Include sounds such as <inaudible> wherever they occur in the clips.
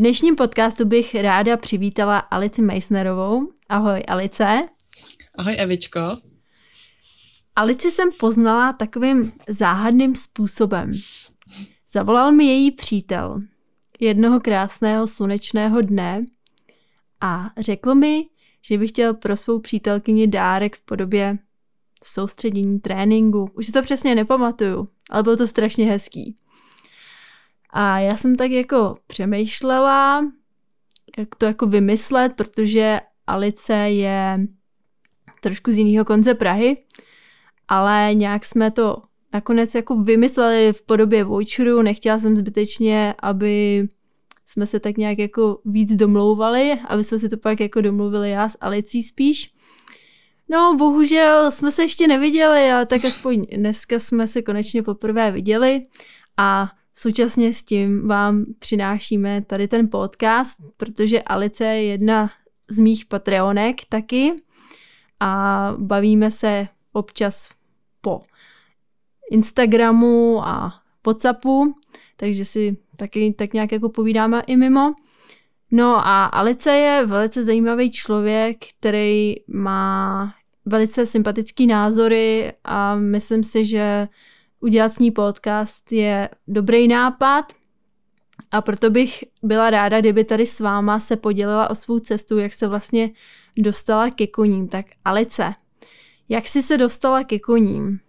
dnešním podcastu bych ráda přivítala Alici Meissnerovou. Ahoj Alice. Ahoj Evičko. Alici jsem poznala takovým záhadným způsobem. Zavolal mi její přítel jednoho krásného slunečného dne a řekl mi, že bych chtěl pro svou přítelkyni dárek v podobě soustředění tréninku. Už si to přesně nepamatuju, ale bylo to strašně hezký. A já jsem tak jako přemýšlela, jak to jako vymyslet, protože Alice je trošku z jiného konce Prahy, ale nějak jsme to nakonec jako vymysleli v podobě voucheru, nechtěla jsem zbytečně, aby jsme se tak nějak jako víc domlouvali, aby jsme si to pak jako domluvili já s Alicí spíš. No, bohužel jsme se ještě neviděli, ale tak aspoň dneska jsme se konečně poprvé viděli a současně s tím vám přinášíme tady ten podcast, protože Alice je jedna z mých Patreonek taky a bavíme se občas po Instagramu a Whatsappu, takže si taky tak nějak jako povídáme i mimo. No a Alice je velice zajímavý člověk, který má velice sympatický názory a myslím si, že udělat s ní podcast je dobrý nápad a proto bych byla ráda, kdyby tady s váma se podělila o svou cestu, jak se vlastně dostala ke koním. Tak Alice, jak jsi se dostala ke koním?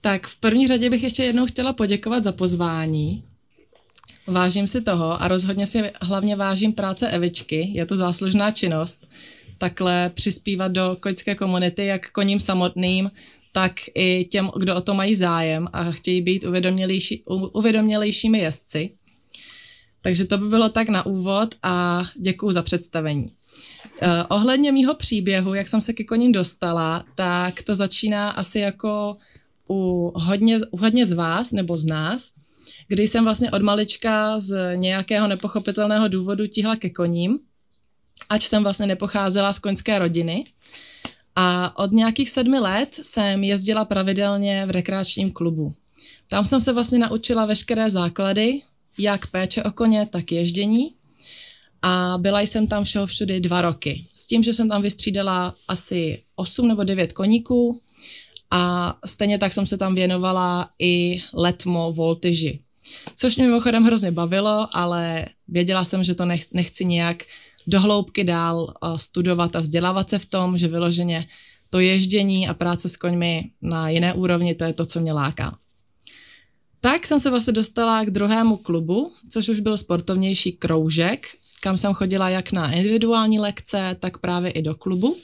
Tak v první řadě bych ještě jednou chtěla poděkovat za pozvání. Vážím si toho a rozhodně si hlavně vážím práce Evičky, je to záslužná činnost. Takhle přispívat do koňské komunity, jak koním samotným, tak i těm, kdo o to mají zájem a chtějí být uvědomělejší, uvědomělejšími jezdci. Takže to by bylo tak na úvod a děkuji za představení. Uh, ohledně mýho příběhu, jak jsem se ke koním dostala, tak to začíná asi jako u hodně, u hodně z vás nebo z nás, kdy jsem vlastně od malička z nějakého nepochopitelného důvodu tíhla ke koním, ač jsem vlastně nepocházela z koňské rodiny. A od nějakých sedmi let jsem jezdila pravidelně v rekreačním klubu. Tam jsem se vlastně naučila veškeré základy, jak péče o koně, tak ježdění. A byla jsem tam všeho všudy dva roky. S tím, že jsem tam vystřídala asi 8 nebo 9 koníků a stejně tak jsem se tam věnovala i letmo voltyži. Což mě mimochodem hrozně bavilo, ale věděla jsem, že to nech, nechci nějak dohloubky dál uh, studovat a vzdělávat se v tom, že vyloženě to ježdění a práce s koňmi na jiné úrovni, to je to, co mě láká. Tak jsem se vlastně dostala k druhému klubu, což už byl sportovnější kroužek, kam jsem chodila jak na individuální lekce, tak právě i do klubu.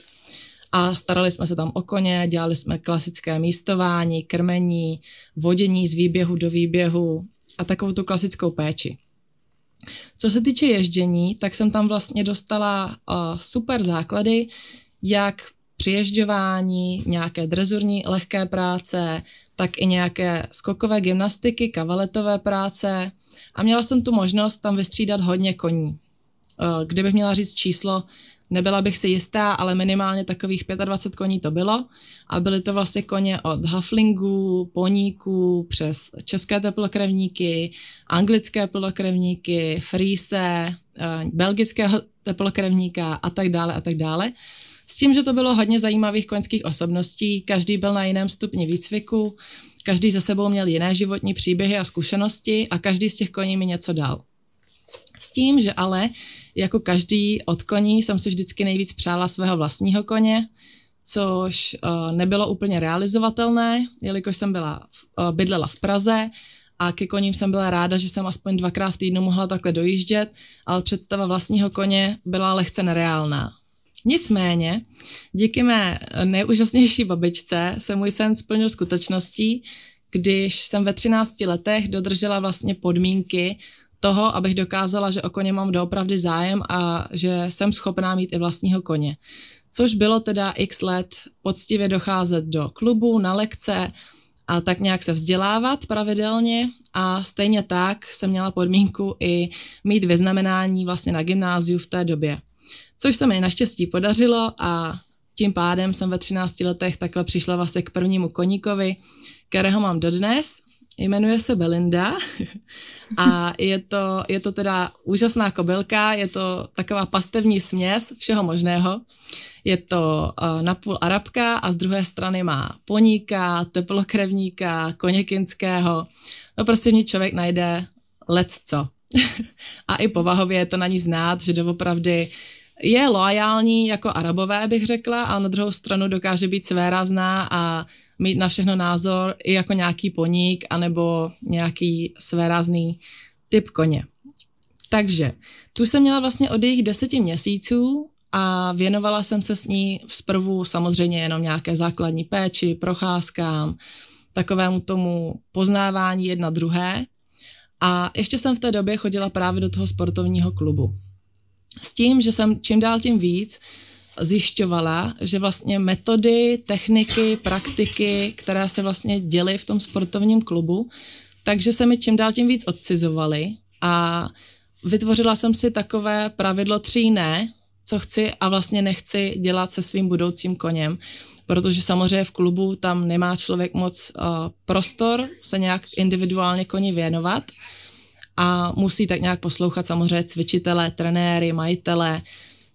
A starali jsme se tam o koně, dělali jsme klasické místování, krmení, vodění z výběhu do výběhu a takovou tu klasickou péči. Co se týče ježdění, tak jsem tam vlastně dostala uh, super základy, jak přiježďování, nějaké drezurní lehké práce, tak i nějaké skokové gymnastiky, kavaletové práce a měla jsem tu možnost tam vystřídat hodně koní. Kdybych měla říct číslo, nebyla bych si jistá, ale minimálně takových 25 koní to bylo a byly to vlastně koně od haflingů, poníků, přes české teplokrevníky, anglické teplokrevníky, frýse, eh, belgického teplokrevníka a tak dále a tak dále. S tím, že to bylo hodně zajímavých koňských osobností, každý byl na jiném stupni výcviku, každý za sebou měl jiné životní příběhy a zkušenosti a každý z těch koní mi něco dal. Tím, že ale jako každý od koní jsem si vždycky nejvíc přála svého vlastního koně, což uh, nebylo úplně realizovatelné, jelikož jsem byla, uh, bydlela v Praze a ke koním jsem byla ráda, že jsem aspoň dvakrát v týdnu mohla takhle dojíždět, ale představa vlastního koně byla lehce nereálná. Nicméně, díky mé nejúžasnější babičce se můj sen splnil skutečností, když jsem ve 13 letech dodržela vlastně podmínky toho, abych dokázala, že o koně mám doopravdy zájem a že jsem schopná mít i vlastního koně. Což bylo teda x let poctivě docházet do klubu, na lekce a tak nějak se vzdělávat pravidelně a stejně tak jsem měla podmínku i mít vyznamenání vlastně na gymnáziu v té době. Což se mi naštěstí podařilo a tím pádem jsem ve 13 letech takhle přišla vlastně k prvnímu koníkovi, kterého mám dodnes jmenuje se Belinda <laughs> a je to, je to teda úžasná kobylka, je to taková pastevní směs všeho možného. Je to uh, napůl arabka a z druhé strany má poníka, teplokrevníka, koněkinského. No prostě v ní člověk najde let co. <laughs> a i povahově je to na ní znát, že doopravdy je loajální jako arabové, bych řekla, a na druhou stranu dokáže být svérázná a mít na všechno názor i jako nějaký poník anebo nějaký svérázný typ koně. Takže tu jsem měla vlastně od jejich deseti měsíců a věnovala jsem se s ní zprvu samozřejmě jenom nějaké základní péči, procházkám, takovému tomu poznávání jedna druhé. A ještě jsem v té době chodila právě do toho sportovního klubu. S tím, že jsem čím dál tím víc zjišťovala, že vlastně metody, techniky, praktiky, které se vlastně děly v tom sportovním klubu, takže se mi čím dál tím víc odcizovaly a vytvořila jsem si takové pravidlo tří ne, co chci a vlastně nechci dělat se svým budoucím koněm, protože samozřejmě v klubu tam nemá člověk moc uh, prostor se nějak individuálně koni věnovat a musí tak nějak poslouchat samozřejmě cvičitele, trenéry, majitele.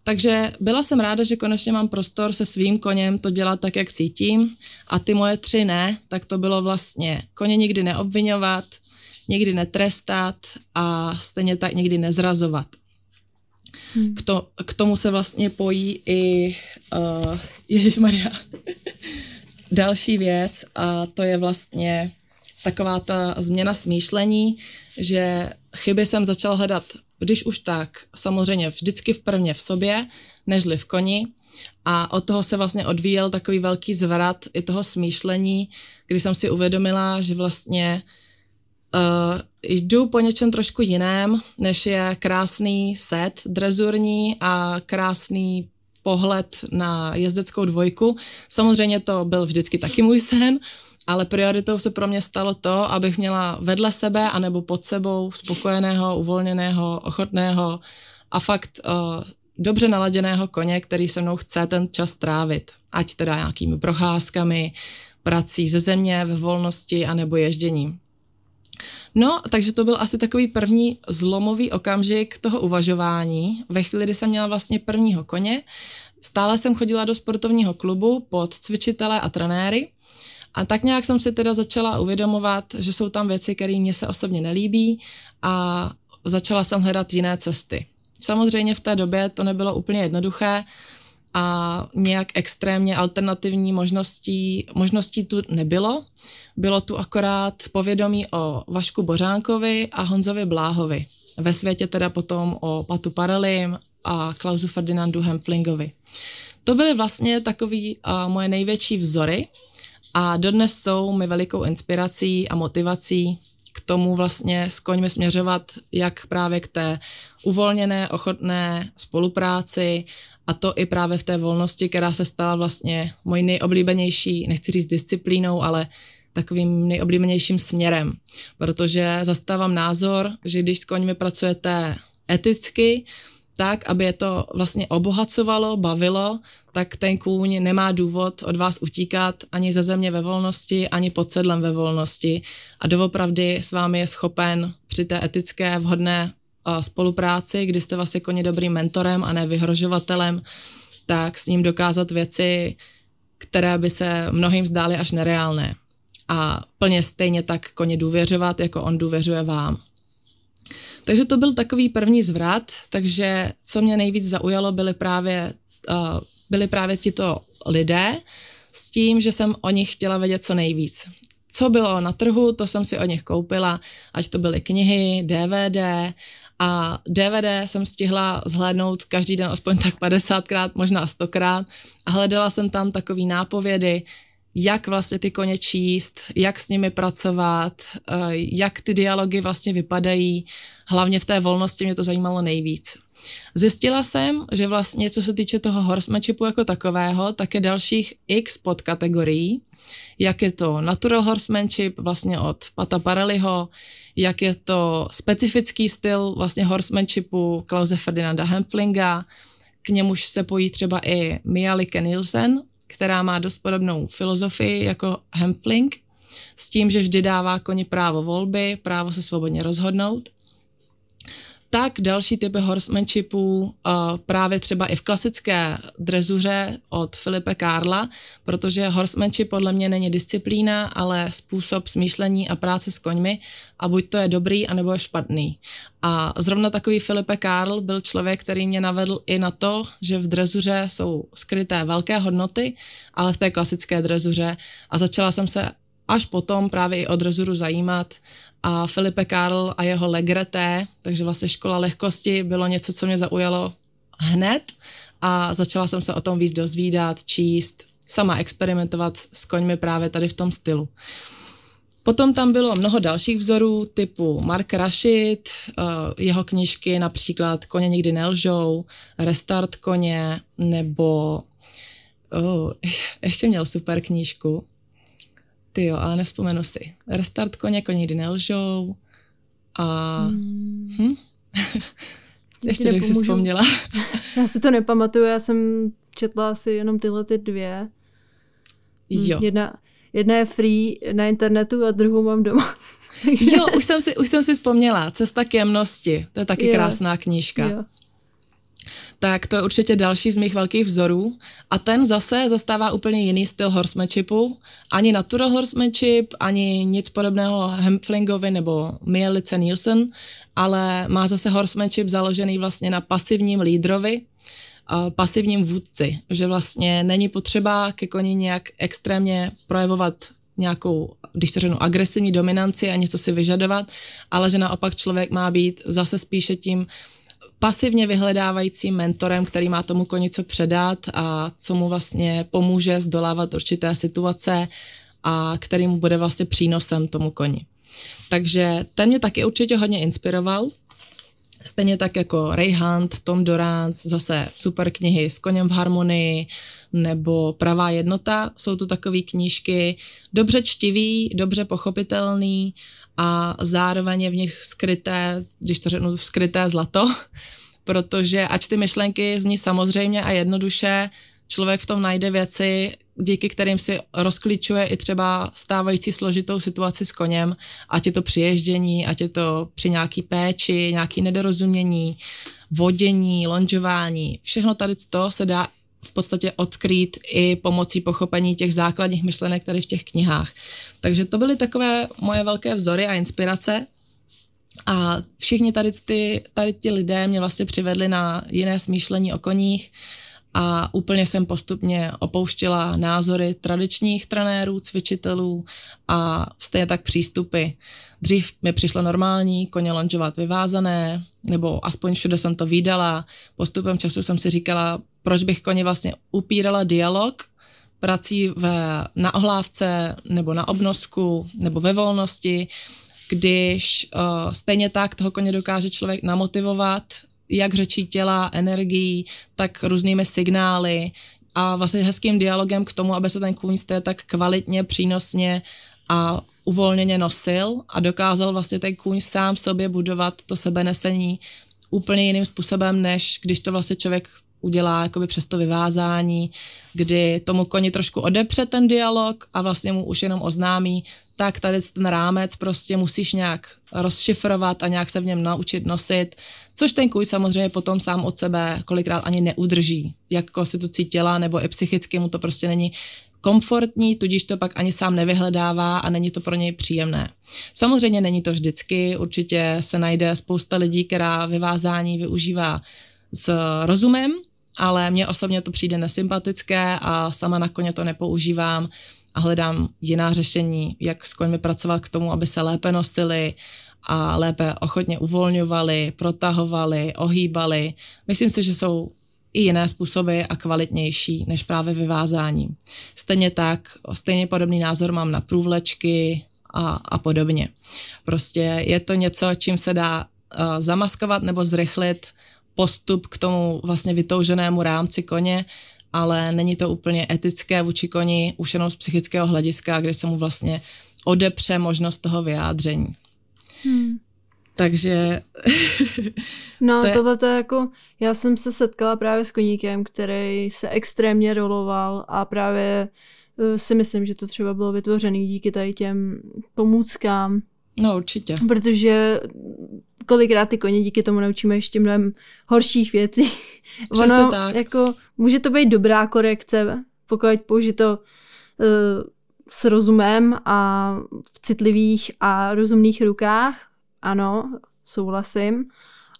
Takže byla jsem ráda, že konečně mám prostor se svým koněm to dělat tak, jak cítím a ty moje tři ne, tak to bylo vlastně koně nikdy neobvinovat, nikdy netrestat a stejně tak nikdy nezrazovat. Hmm. K, to, k tomu se vlastně pojí i uh, Ježíš Maria. <laughs> Další věc a to je vlastně taková ta změna smýšlení, že chyby jsem začala hledat, když už tak, samozřejmě vždycky v prvně v sobě, nežli v koni. A od toho se vlastně odvíjel takový velký zvrat i toho smýšlení, kdy jsem si uvědomila, že vlastně uh, jdu po něčem trošku jiném, než je krásný set drezurní a krásný pohled na jezdeckou dvojku. Samozřejmě to byl vždycky taky můj sen, ale prioritou se pro mě stalo to, abych měla vedle sebe anebo pod sebou spokojeného, uvolněného, ochotného a fakt uh, dobře naladěného koně, který se mnou chce ten čas trávit. Ať teda nějakými procházkami, prací ze země, ve volnosti anebo ježděním. No, takže to byl asi takový první zlomový okamžik toho uvažování. Ve chvíli, kdy jsem měla vlastně prvního koně, stále jsem chodila do sportovního klubu pod cvičitele a trenéry a tak nějak jsem si teda začala uvědomovat, že jsou tam věci, které mě se osobně nelíbí a začala jsem hledat jiné cesty. Samozřejmě v té době to nebylo úplně jednoduché a nějak extrémně alternativní možností, možností tu nebylo. Bylo tu akorát povědomí o Vašku Bořánkovi a Honzovi Bláhovi. Ve světě teda potom o Patu Parelim a Klausu Ferdinandu Hempflingovi. To byly vlastně takový uh, moje největší vzory, a dodnes jsou mi velikou inspirací a motivací k tomu vlastně s koňmi směřovat jak právě k té uvolněné, ochotné spolupráci a to i právě v té volnosti, která se stala vlastně mojí nejoblíbenější, nechci říct disciplínou, ale takovým nejoblíbenějším směrem, protože zastávám názor, že když s koňmi pracujete eticky, tak, aby je to vlastně obohacovalo, bavilo, tak ten kůň nemá důvod od vás utíkat ani ze země ve volnosti, ani pod sedlem ve volnosti a doopravdy s vámi je schopen při té etické, vhodné spolupráci, kdy jste vlastně koně dobrým mentorem a ne vyhrožovatelem, tak s ním dokázat věci, které by se mnohým zdály až nereálné. A plně stejně tak koně důvěřovat, jako on důvěřuje vám. Takže to byl takový první zvrat, takže co mě nejvíc zaujalo, byly právě, uh, byly právě tito lidé s tím, že jsem o nich chtěla vědět co nejvíc. Co bylo na trhu, to jsem si o nich koupila, ať to byly knihy, DVD, a DVD jsem stihla zhlédnout každý den aspoň tak 50krát, možná 100krát a hledala jsem tam takový nápovědy, jak vlastně ty koně číst, jak s nimi pracovat, eh, jak ty dialogy vlastně vypadají. Hlavně v té volnosti mě to zajímalo nejvíc. Zjistila jsem, že vlastně co se týče toho horsemanšipu jako takového, tak je dalších x podkategorií, jak je to natural horsemanship vlastně od Pata Pareliho, jak je to specifický styl vlastně horsemanšipu Klause Ferdinanda Hempflinga, k němuž se pojí třeba i Mia Like Nielsen, která má dost podobnou filozofii jako Hempfling. s tím, že vždy dává koni právo volby, právo se svobodně rozhodnout tak další typy horsemanshipů uh, právě třeba i v klasické drezuře od Filipe Karla, protože horsemanship podle mě není disciplína, ale způsob smýšlení a práce s koňmi a buď to je dobrý, anebo je špatný. A zrovna takový Filipe Karl byl člověk, který mě navedl i na to, že v drezuře jsou skryté velké hodnoty, ale v té klasické drezuře a začala jsem se až potom právě i o drezuru zajímat a Filipe Karl a jeho Legreté, takže vlastně škola lehkosti bylo něco, co mě zaujalo hned a začala jsem se o tom víc dozvídat, číst, sama experimentovat s koňmi právě tady v tom stylu. Potom tam bylo mnoho dalších vzorů typu Mark Rashid, eh, jeho knížky například Koně nikdy nelžou, Restart koně, nebo oh, <laughs> ještě měl super knížku, ty jo, ale nevzpomenu si. Restart koně, koně nikdy nelžou. A... Hmm. Hm? <laughs> Ještě bych si vzpomněla. <laughs> já si to nepamatuju, já jsem četla asi jenom tyhle ty dvě. Jo. Jedna, jedna je free na internetu a druhou mám doma. <laughs> jo, už jsem, si, už jsem si vzpomněla. Cesta k jemnosti. To je taky jo. krásná knížka. Jo tak to je určitě další z mých velkých vzorů. A ten zase zastává úplně jiný styl horsemanšipu. Ani natural horsemanship, ani nic podobného Hempflingovi nebo Mielice Nielsen, ale má zase horsemanship založený vlastně na pasivním lídrovi, pasivním vůdci, že vlastně není potřeba ke koni nějak extrémně projevovat nějakou, když to řeknu, agresivní dominanci a něco si vyžadovat, ale že naopak člověk má být zase spíše tím pasivně vyhledávajícím mentorem, který má tomu koni co předat a co mu vlastně pomůže zdolávat určité situace a který mu bude vlastně přínosem tomu koni. Takže ten mě taky určitě hodně inspiroval. Stejně tak jako Ray Hunt, Tom Dorance, zase super knihy s koněm v harmonii, nebo Pravá jednota, jsou to takové knížky dobře čtivý, dobře pochopitelný a zároveň je v nich skryté, když to řeknu, skryté zlato, <laughs> protože ač ty myšlenky zní samozřejmě a jednoduše, člověk v tom najde věci, díky kterým si rozklíčuje i třeba stávající složitou situaci s koněm, ať je to při ježdění, ať je to při nějaký péči, nějaký nedorozumění, vodění, lonžování. Všechno tady to se dá v podstatě odkrýt i pomocí pochopení těch základních myšlenek tady v těch knihách. Takže to byly takové moje velké vzory a inspirace. A všichni tady, ty, tady ti lidé mě vlastně přivedli na jiné smýšlení o koních a úplně jsem postupně opouštila názory tradičních trenérů, cvičitelů a stejně tak přístupy. Dřív mi přišlo normální koně lonžovat vyvázané, nebo aspoň všude jsem to výdala. Postupem času jsem si říkala, proč bych koně vlastně upírala dialog prací ve, na ohlávce nebo na obnosku nebo ve volnosti, když uh, stejně tak toho koně dokáže člověk namotivovat, jak řečí těla, energií, tak různými signály a vlastně hezkým dialogem k tomu, aby se ten kůň z té tak kvalitně, přínosně a uvolněně nosil a dokázal vlastně ten kůň sám sobě budovat to sebenesení úplně jiným způsobem, než když to vlastně člověk udělá jakoby přes to vyvázání, kdy tomu koni trošku odepře ten dialog a vlastně mu už jenom oznámí, tak tady ten rámec prostě musíš nějak rozšifrovat a nějak se v něm naučit nosit, což ten kůj samozřejmě potom sám od sebe kolikrát ani neudrží, jak konstitucí těla nebo i psychicky mu to prostě není komfortní, tudíž to pak ani sám nevyhledává a není to pro něj příjemné. Samozřejmě není to vždycky, určitě se najde spousta lidí, která vyvázání využívá s rozumem, ale mně osobně to přijde nesympatické a sama na koně to nepoužívám a hledám jiná řešení, jak s koňmi pracovat k tomu, aby se lépe nosili a lépe ochotně uvolňovali, protahovali, ohýbali. Myslím si, že jsou i jiné způsoby a kvalitnější než právě vyvázání. Stejně tak, stejně podobný názor mám na průvlečky a, a podobně. Prostě je to něco, čím se dá uh, zamaskovat nebo zrychlit postup k tomu vlastně vytouženému rámci koně, ale není to úplně etické vůči koni už jenom z psychického hlediska, kde se mu vlastně odepře možnost toho vyjádření. Hmm. Takže... no, to je... tohle to je jako... Já jsem se setkala právě s koníkem, který se extrémně roloval a právě eh, si myslím, že to třeba bylo vytvořené díky tady těm pomůckám. No určitě. Protože kolikrát ty koně díky tomu naučíme ještě mnohem horších věcí. <laughs> Přesně ono, tak. jako, může to být dobrá korekce, pokud použije to uh, s rozumem a v citlivých a rozumných rukách, ano, souhlasím.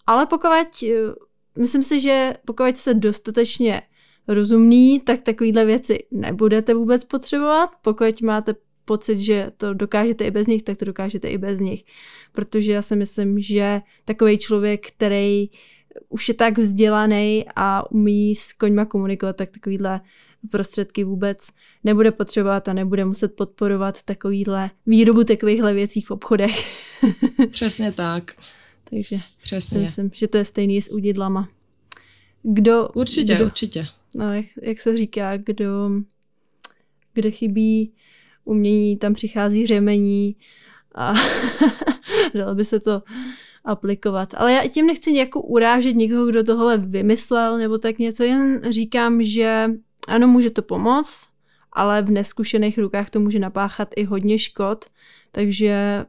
Ale pokud, uh, myslím si, že pokud jste dostatečně rozumný, tak takovýhle věci nebudete vůbec potřebovat. Pokud máte pocit, že to dokážete i bez nich, tak to dokážete i bez nich. Protože já si myslím, že takový člověk, který už je tak vzdělaný a umí s koňma komunikovat, tak takovýhle prostředky vůbec nebude potřebovat a nebude muset podporovat takovýhle výrobu takovýchhle věcí v obchodech. <laughs> Přesně tak. Takže Přesně. myslím, že to je stejný s udidlama. Kdo... Určitě, kdo, určitě. No, jak, jak se říká, kdo, kde chybí umění, tam přichází řemení a <laughs> dalo by se to aplikovat. Ale já tím nechci nějakou urážet někoho, kdo tohle vymyslel nebo tak něco, jen říkám, že ano, může to pomoct, ale v neskušených rukách to může napáchat i hodně škod, takže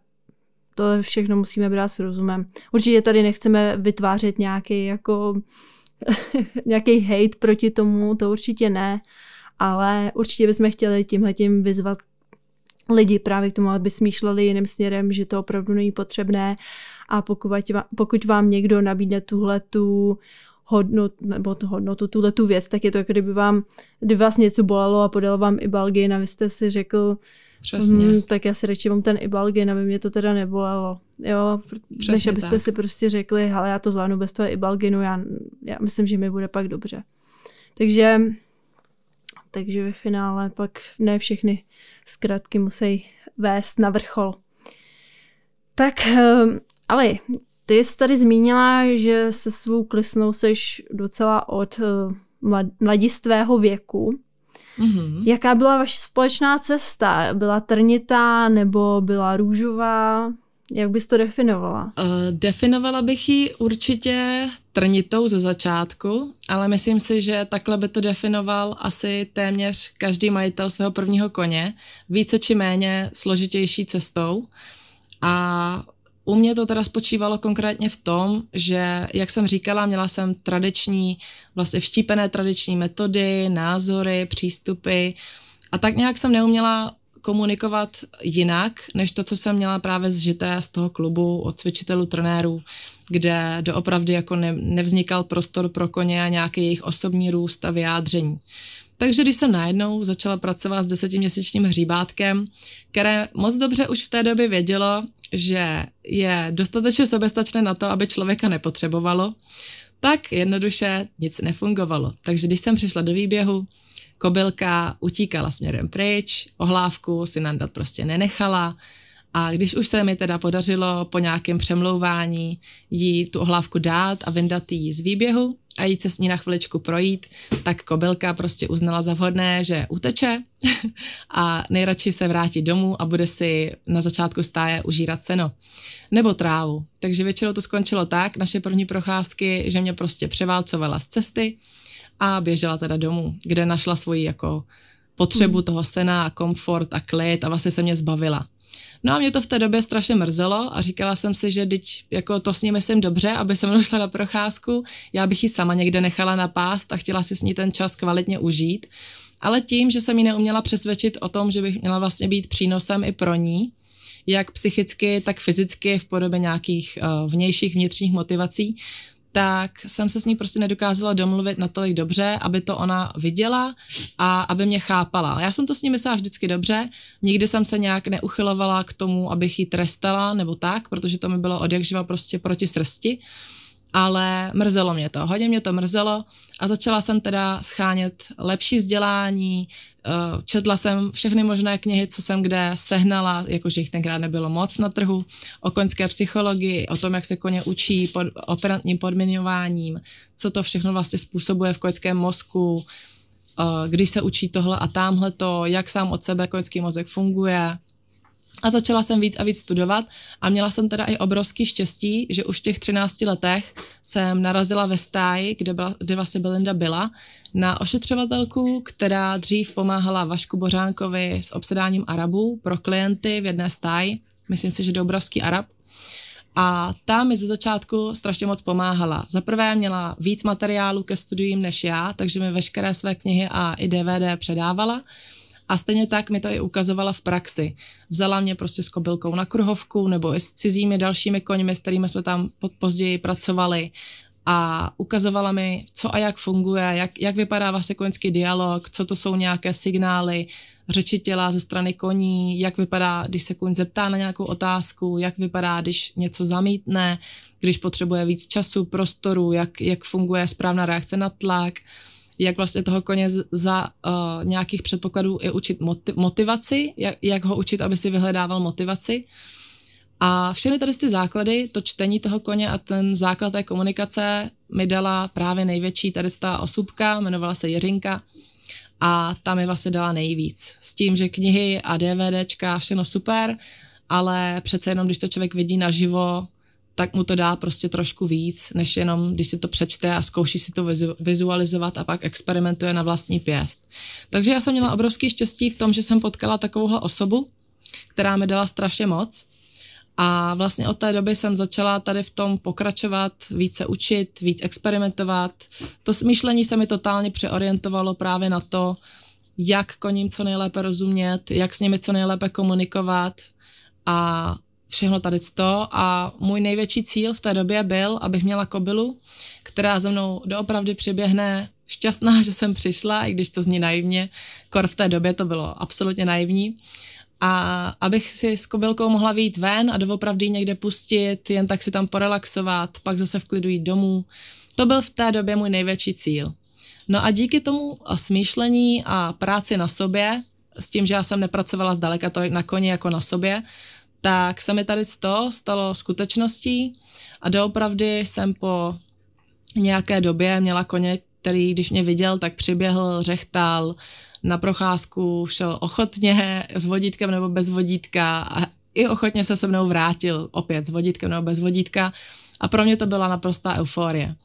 to všechno musíme brát s rozumem. Určitě tady nechceme vytvářet nějaký jako <laughs> nějaký hate proti tomu, to určitě ne, ale určitě bychom chtěli tímhletím vyzvat lidi právě k tomu, aby smýšleli jiným směrem, že to opravdu není potřebné a pokud vám, pokud vám někdo nabídne tuhle tu hodnotu, nebo tu hodnotu, tuhle tu věc, tak je to jako kdyby vám, kdyby vás něco bolelo a podal vám i balgin a vy jste si řekl, Přesně. Hm, tak já si radši mám ten ibalgin, aby mě to teda nebolelo. Jo, Přesně než abyste tak. si prostě řekli, ale já to zvládnu bez toho ibalginu, já, já myslím, že mi bude pak dobře. Takže takže ve finále pak ne všechny zkratky musí vést na vrchol. Tak, ehm, ale ty jsi tady zmínila, že se svou klisnou seš docela od eh, mladistvého věku. Mm-hmm. Jaká byla vaše společná cesta? Byla trnitá nebo byla růžová? Jak bys to definovala? Uh, definovala bych ji určitě trnitou ze začátku, ale myslím si, že takhle by to definoval asi téměř každý majitel svého prvního koně, více či méně složitější cestou. A u mě to teda spočívalo konkrétně v tom, že, jak jsem říkala, měla jsem tradiční, vlastně vštípené tradiční metody, názory, přístupy a tak nějak jsem neuměla komunikovat jinak, než to, co jsem měla právě zžité z toho klubu od cvičitelů, trenérů, kde doopravdy jako ne, nevznikal prostor pro koně a nějaký jejich osobní růst a vyjádření. Takže když jsem najednou začala pracovat s desetiměsíčním hříbátkem, které moc dobře už v té době vědělo, že je dostatečně sobestačné na to, aby člověka nepotřebovalo, tak jednoduše nic nefungovalo. Takže když jsem přišla do výběhu, kobylka utíkala směrem pryč, ohlávku si nandat prostě nenechala a když už se mi teda podařilo po nějakém přemlouvání jí tu ohlávku dát a vyndat jí z výběhu a jít se s ní na chviličku projít, tak kobylka prostě uznala za vhodné, že uteče <laughs> a nejradši se vrátí domů a bude si na začátku stáje užírat seno nebo trávu. Takže většinou to skončilo tak, naše první procházky, že mě prostě převálcovala z cesty, a běžela teda domů, kde našla svoji jako potřebu hmm. toho sena a komfort a klid a vlastně se mě zbavila. No a mě to v té době strašně mrzelo a říkala jsem si, že teď jako to s ní myslím dobře, aby se mnou <laughs> šla na procházku, já bych ji sama někde nechala na pást a chtěla si s ní ten čas kvalitně užít. Ale tím, že jsem ji neuměla přesvědčit o tom, že bych měla vlastně být přínosem i pro ní, jak psychicky, tak fyzicky v podobě nějakých uh, vnějších vnitřních motivací, tak jsem se s ní prostě nedokázala domluvit natolik dobře, aby to ona viděla a aby mě chápala. Já jsem to s ní myslela vždycky dobře, nikdy jsem se nějak neuchylovala k tomu, abych ji trestala nebo tak, protože to mi bylo od jak živa prostě proti srsti ale mrzelo mě to, hodně mě to mrzelo a začala jsem teda schánět lepší vzdělání, eh, četla jsem všechny možné knihy, co jsem kde sehnala, jakože jich tenkrát nebylo moc na trhu, o koňské psychologii, o tom, jak se koně učí pod operantním podmiňováním, co to všechno vlastně způsobuje v koňském mozku, eh, když se učí tohle a tamhle to, jak sám od sebe koňský mozek funguje, A začala jsem víc a víc studovat a měla jsem teda i obrovský štěstí, že už v těch 13 letech jsem narazila ve stáji, kde, byla, kde vlastně Belinda byla, na ošetřovatelku, která dřív pomáhala Vašku Bořánkovi s obsedáním Arabů pro klienty v jedné stáji. Myslím si, že Dobrovský Arab. A ta mi ze začátku strašně moc pomáhala. Za prvé měla víc materiálu ke studiím než já, takže mi veškeré své knihy a i DVD předávala. A stejně tak mi to i ukazovala v praxi. Vzala mě prostě s kobylkou na kruhovku nebo i s cizími dalšími koněmi, s kterými jsme tam později pracovali a ukazovala mi, co a jak funguje, jak, jak vypadá vlastně koňský dialog, co to jsou nějaké signály, řeči těla ze strany koní, jak vypadá, když se koň zeptá na nějakou otázku, jak vypadá, když něco zamítne, když potřebuje víc času, prostoru, jak, jak funguje správná reakce na tlak, jak vlastně toho koně za uh, nějakých předpokladů i učit motivaci, jak, jak ho učit, aby si vyhledával motivaci. A všechny tady ty základy, to čtení toho koně a ten základ té komunikace mi dala právě největší tady ta osůbka, jmenovala se Jiřinka a ta mi vlastně dala nejvíc. S tím, že knihy a DVDčka, všechno super, ale přece jenom, když to člověk vidí naživo, tak mu to dá prostě trošku víc, než jenom, když si to přečte a zkouší si to vizualizovat a pak experimentuje na vlastní pěst. Takže já jsem měla obrovský štěstí v tom, že jsem potkala takovouhle osobu, která mi dala strašně moc a vlastně od té doby jsem začala tady v tom pokračovat, více učit, víc experimentovat. To smýšlení se mi totálně přeorientovalo právě na to, jak koním co nejlépe rozumět, jak s nimi co nejlépe komunikovat a všechno tady to. A můj největší cíl v té době byl, abych měla kobylu, která ze mnou doopravdy přiběhne šťastná, <laughs> že jsem přišla, i když to zní naivně, kor v té době to bylo absolutně naivní, a abych si s kobylkou mohla výjít ven a doopravdy někde pustit, jen tak si tam porelaxovat, pak zase v klidu jít domů. To byl v té době můj největší cíl. No a díky tomu smýšlení a práci na sobě, s tím, že já jsem nepracovala zdaleka to na koni jako na sobě, tak se mi tady toho stalo skutečností a doopravdy jsem po nějaké době měla koně, který když mě viděl, tak přiběhl, řechtal, na procházku šel ochotně s vodítkem nebo bez vodítka a i ochotně se se mnou vrátil opět s vodítkem nebo bez vodítka a pro mě to byla naprostá euforie.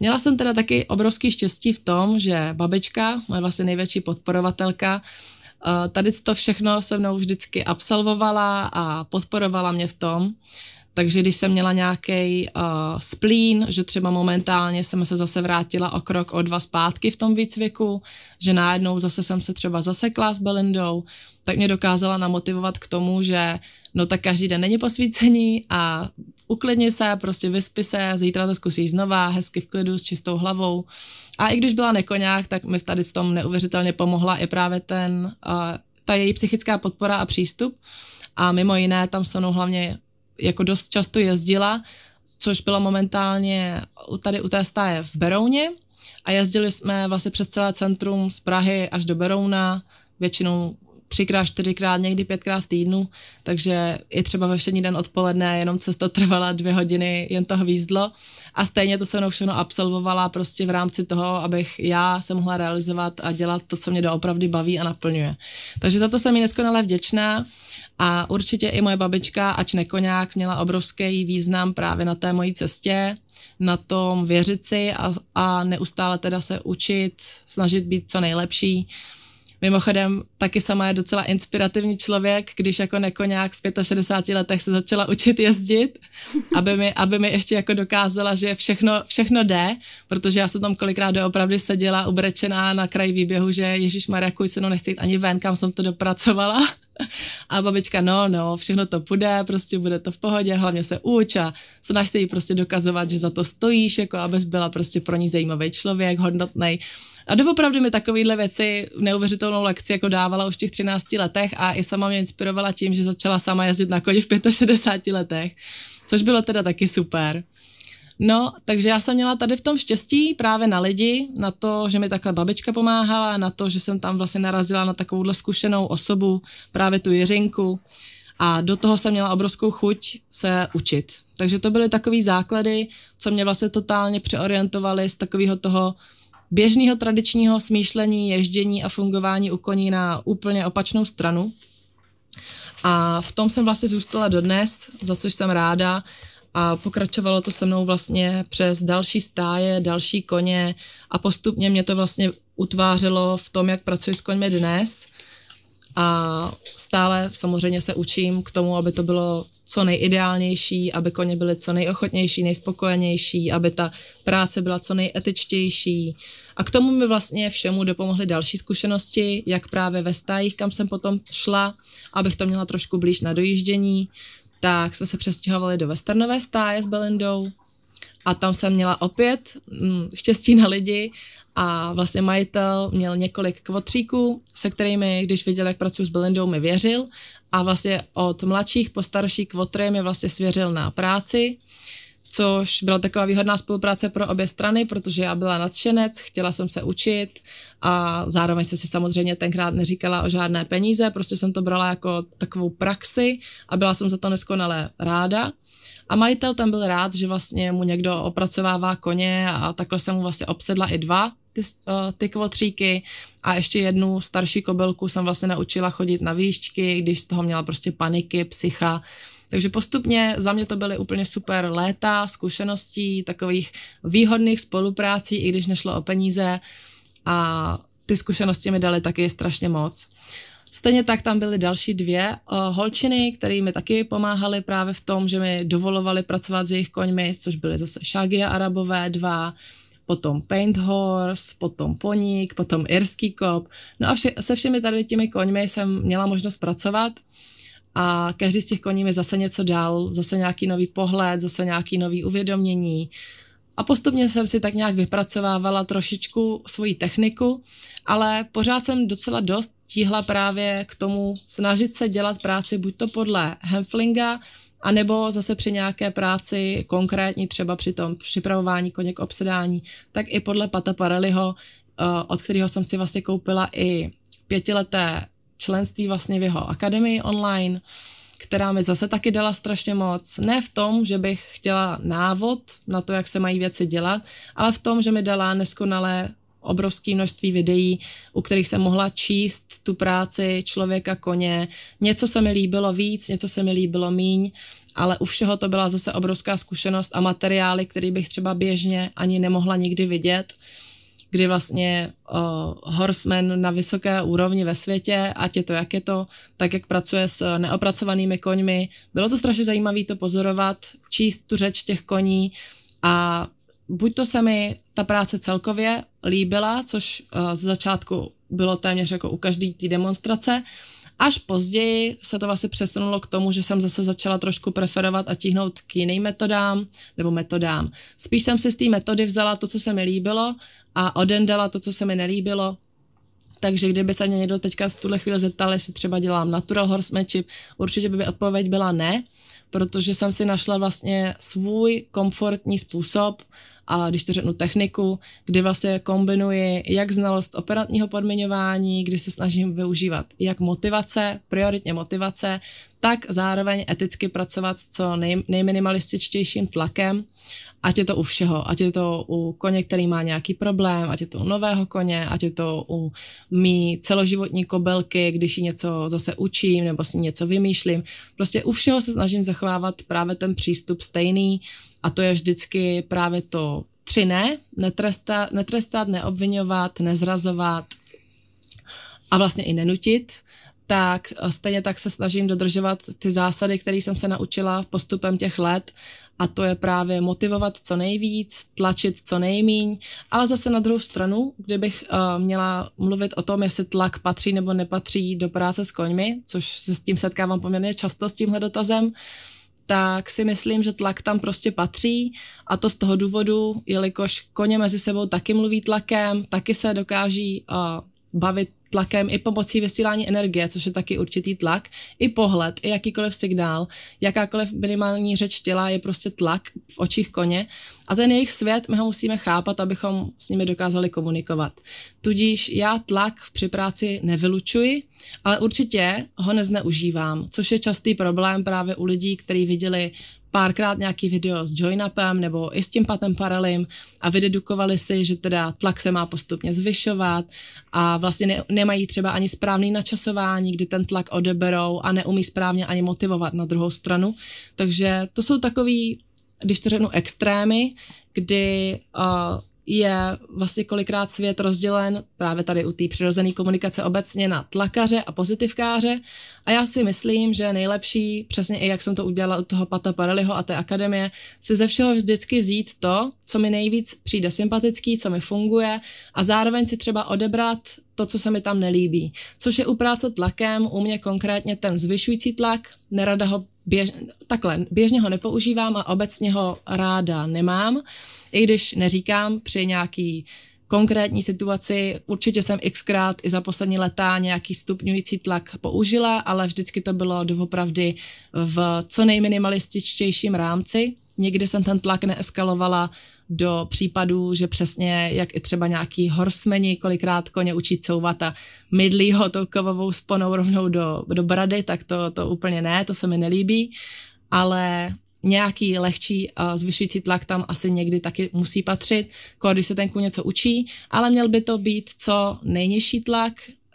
Měla jsem teda taky obrovský štěstí v tom, že babička, moje vlastně největší podporovatelka, tady to všechno se mnou vždycky absolvovala a podporovala mě v tom, takže když jsem měla nějaký uh, splín, že třeba momentálně jsem se zase vrátila o krok, o dva zpátky v tom výcviku, že najednou zase jsem se třeba zasekla s Belindou, tak mě dokázala namotivovat k tomu, že no tak každý den není posvícení a uklidni se, prostě vyspí se, zítra to zkusíš znova, hezky v klidu, s čistou hlavou. A i když byla nekoňák, tak mi tady s tom neuvěřitelně pomohla i právě ten, uh, ta její psychická podpora a přístup. A mimo jiné tam se mnou hlavně jako dost často jezdila, což bylo momentálně tady u té stáje v Berouně a jezdili jsme vlastně přes celé centrum z Prahy až do Berouna, většinou třikrát, čtyřikrát, někdy pětkrát v týdnu, takže i třeba ve všední den odpoledne jenom cesta trvala dvě hodiny, jen toho výzdlo a stejně to se mnou všechno absolvovala prostě v rámci toho, abych já se mohla realizovat a dělat to, co mě doopravdy baví a naplňuje. Takže za to jsem jí neskonale vděčná a určitě i moje babička, ač nekoňák, měla obrovský význam právě na té mojí cestě, na tom věřit si a, a neustále teda se učit, snažit být co nejlepší. Mimochodem, taky sama je docela inspirativní člověk, když jako nekoňák v 65 letech se začala učit jezdit, aby mi, aby mi ještě jako dokázala, že všechno, všechno jde, protože já jsem tam kolikrát doopravdy seděla ubrečená na kraji výběhu, že Ježíš Mariakuj se no nechci jít ani ven, kam jsem to dopracovala. A babička, no, no, všechno to půjde, prostě bude to v pohodě, hlavně se uč a snaž se jí prostě dokazovat, že za to stojíš, jako abys byla prostě pro ní zajímavý člověk, hodnotný. A doopravdy mi takovéhle věci neuvěřitelnou lekci jako dávala už v těch 13 letech a i sama mě inspirovala tím, že začala sama jezdit na koni v 65 letech, což bylo teda taky super. No, takže já jsem měla tady v tom štěstí právě na lidi, na to, že mi takhle babička pomáhala, na to, že jsem tam vlastně narazila na takovouhle zkušenou osobu, právě tu Jiřinku. A do toho jsem měla obrovskou chuť se učit. Takže to byly takové základy, co mě vlastně totálně přeorientovaly z takového toho běžného tradičního smýšlení, ježdění a fungování u koní na úplně opačnou stranu. A v tom jsem vlastně zůstala dodnes, za což jsem ráda a pokračovalo to se mnou vlastně přes další stáje, další koně a postupně mě to vlastně utvářelo v tom, jak pracuji s koňmi dnes a stále samozřejmě se učím k tomu, aby to bylo co nejideálnější, aby koně byly co nejochotnější, nejspokojenější, aby ta práce byla co nejetičtější. A k tomu mi vlastně všemu dopomohly další zkušenosti, jak právě ve stájích, kam jsem potom šla, abych to měla trošku blíž na dojíždění, tak jsme se přestěhovali do westernové stáje s Belindou a tam jsem měla opět mm, štěstí na lidi a vlastně majitel měl několik kvotříků, se kterými, když viděl, jak pracuji s Belindou, mi věřil a vlastně od mladších po starší kvotry mi vlastně svěřil na práci, což byla taková výhodná spolupráce pro obě strany, protože já byla nadšenec, chtěla jsem se učit a zároveň jsem si samozřejmě tenkrát neříkala o žádné peníze, prostě jsem to brala jako takovou praxi a byla jsem za to neskonale ráda. A majitel tam byl rád, že vlastně mu někdo opracovává koně a takhle jsem mu vlastně obsedla i dva ty, uh, ty kvotříky a ještě jednu starší kobylku jsem vlastně naučila chodit na výšky, když z toho měla prostě paniky, psycha. Takže postupně za mě to byly úplně super léta, zkušeností, takových výhodných spoluprácí, i když nešlo o peníze a ty zkušenosti mi daly taky strašně moc. Stejně tak tam byly další dvě uh, holčiny, které mi taky pomáhaly právě v tom, že mi dovolovali pracovat s jejich koňmi, což byly zase Shagia Arabové dva, potom Paint Horse, potom Poník, potom Irský kop. No a vše, se všemi tady těmi koňmi jsem měla možnost pracovat a každý z těch koní mi zase něco dal, zase nějaký nový pohled, zase nějaký nový uvědomění. A postupně jsem si tak nějak vypracovávala trošičku svoji techniku, ale pořád jsem docela dost tíhla právě k tomu snažit se dělat práci buď to podle Hemflinga, a nebo zase při nějaké práci konkrétní, třeba při tom připravování koně k obsedání, tak i podle Pata Pareliho, eh, od kterého jsem si vlastně koupila i pětileté členství vlastně v jeho akademii online, která mi zase taky dala strašně moc. Ne v tom, že bych chtěla návod na to, jak se mají věci dělat, ale v tom, že mi dala neskonalé obrovské množství videí, u kterých jsem mohla číst tu práci člověka koně. Něco se mi líbilo víc, něco se mi líbilo míň, ale u všeho to byla zase obrovská zkušenost a materiály, které bych třeba běžně ani nemohla nikdy vidět kdy vlastně uh, horseman na vysoké úrovni ve světě, ať je to jak je to, tak jak pracuje s neopracovanými koňmi. Bylo to strašně zajímavé to pozorovat, číst tu řeč těch koní a buď to se mi ta práce celkově líbila, což uh, z začátku bylo téměř jako u každé té demonstrace, Až později se to vlastně přesunulo k tomu, že jsem zase začala trošku preferovat a tíhnout k jiným metodám, nebo metodám. Spíš jsem si z té metody vzala to, co se mi líbilo a odendala to, co se mi nelíbilo. Takže kdyby se mě někdo teďka v tuhle chvíli zeptal, jestli třeba dělám natural horsemanship, určitě by odpověď byla ne, protože jsem si našla vlastně svůj komfortní způsob, a když to řeknu techniku, kdy vlastně kombinuji jak znalost operantního podmiňování, kdy se snažím využívat jak motivace, prioritně motivace, tak zároveň eticky pracovat s co nej, nejminimalističtějším tlakem, ať je to u všeho, ať je to u koně, který má nějaký problém, ať je to u nového koně, ať je to u mý celoživotní kobelky, když ji něco zase učím nebo si něco vymýšlím. Prostě u všeho se snažím zachovávat právě ten přístup stejný, a to je vždycky právě to tři ne, netrestat, netrestat, neobvinovat, nezrazovat a vlastně i nenutit, tak stejně tak se snažím dodržovat ty zásady, které jsem se naučila postupem těch let. A to je právě motivovat co nejvíc, tlačit co nejmíň, ale zase na druhou stranu, kdybych uh, měla mluvit o tom, jestli tlak patří nebo nepatří do práce s koňmi, což se s tím setkávám poměrně často s tímhle dotazem, tak si myslím, že tlak tam prostě patří. A to z toho důvodu, jelikož koně mezi sebou taky mluví tlakem, taky se dokáží uh, bavit tlakem i pomocí vysílání energie, což je taky určitý tlak, i pohled, i jakýkoliv signál, jakákoliv minimální řeč těla je prostě tlak v očích koně a ten jejich svět my ho musíme chápat, abychom s nimi dokázali komunikovat. Tudíž já tlak při práci nevylučuji, ale určitě ho nezneužívám, což je častý problém právě u lidí, kteří viděli párkrát nějaký video s join-upem nebo i s tím patem paralim a vydedukovali si, že teda tlak se má postupně zvyšovat a vlastně ne, nemají třeba ani správný načasování, kdy ten tlak odeberou a neumí správně ani motivovat na druhou stranu. Takže to jsou takový, když to řeknu, extrémy, kdy uh, je vlastně kolikrát svět rozdělen právě tady u té přirozené komunikace obecně na tlakaře a pozitivkáře a já si myslím, že nejlepší, přesně i jak jsem to udělala u toho Pata Pareliho a té akademie, si ze všeho vždycky vzít to, co mi nejvíc přijde sympatický, co mi funguje a zároveň si třeba odebrat to, co se mi tam nelíbí. Což je u práce tlakem, u mě konkrétně ten zvyšující tlak, nerada ho běž, takhle, běžně ho nepoužívám a obecně ho ráda nemám, i když neříkám při nějaký konkrétní situaci, určitě jsem xkrát i za poslední leta nějaký stupňující tlak použila, ale vždycky to bylo doopravdy v co nejminimalističtějším rámci. Nikdy jsem ten tlak neeskalovala do případů, že přesně jak i třeba nějaký horsemeni kolikrát koně učí couvat a mydlí ho tou kovovou sponou rovnou do, do brady, tak to, to úplně ne, to se mi nelíbí, ale nějaký lehčí uh, zvyšující tlak tam asi někdy taky musí patřit, když se ten kůň něco učí, ale měl by to být co nejnižší tlak,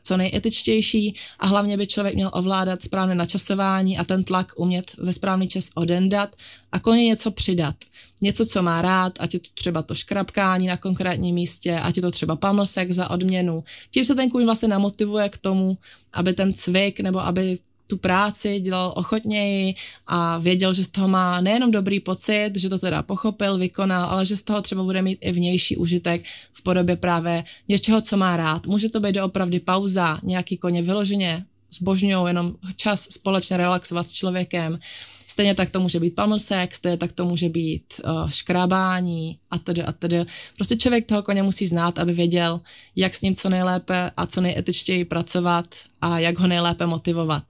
co nejetičtější a hlavně by člověk měl ovládat správné načasování a ten tlak umět ve správný čas odendat a koně něco přidat. Něco, co má rád, ať je to třeba to škrapkání na konkrétním místě, ať je to třeba pamlsek za odměnu. Tím se ten kůň vlastně namotivuje k tomu, aby ten cvik nebo aby tu práci dělal ochotněji a věděl, že z toho má nejenom dobrý pocit, že to teda pochopil, vykonal, ale že z toho třeba bude mít i vnější užitek v podobě právě něčeho, co má rád. Může to být doopravdy pauza, nějaký koně vyloženě zbožňují jenom čas společně relaxovat s člověkem. Stejně tak to může být pamlsek, stejně tak to může být uh, škrábání a tedy a tedy. Prostě člověk toho koně musí znát, aby věděl, jak s ním co nejlépe a co nejetičtěji pracovat a jak ho nejlépe motivovat.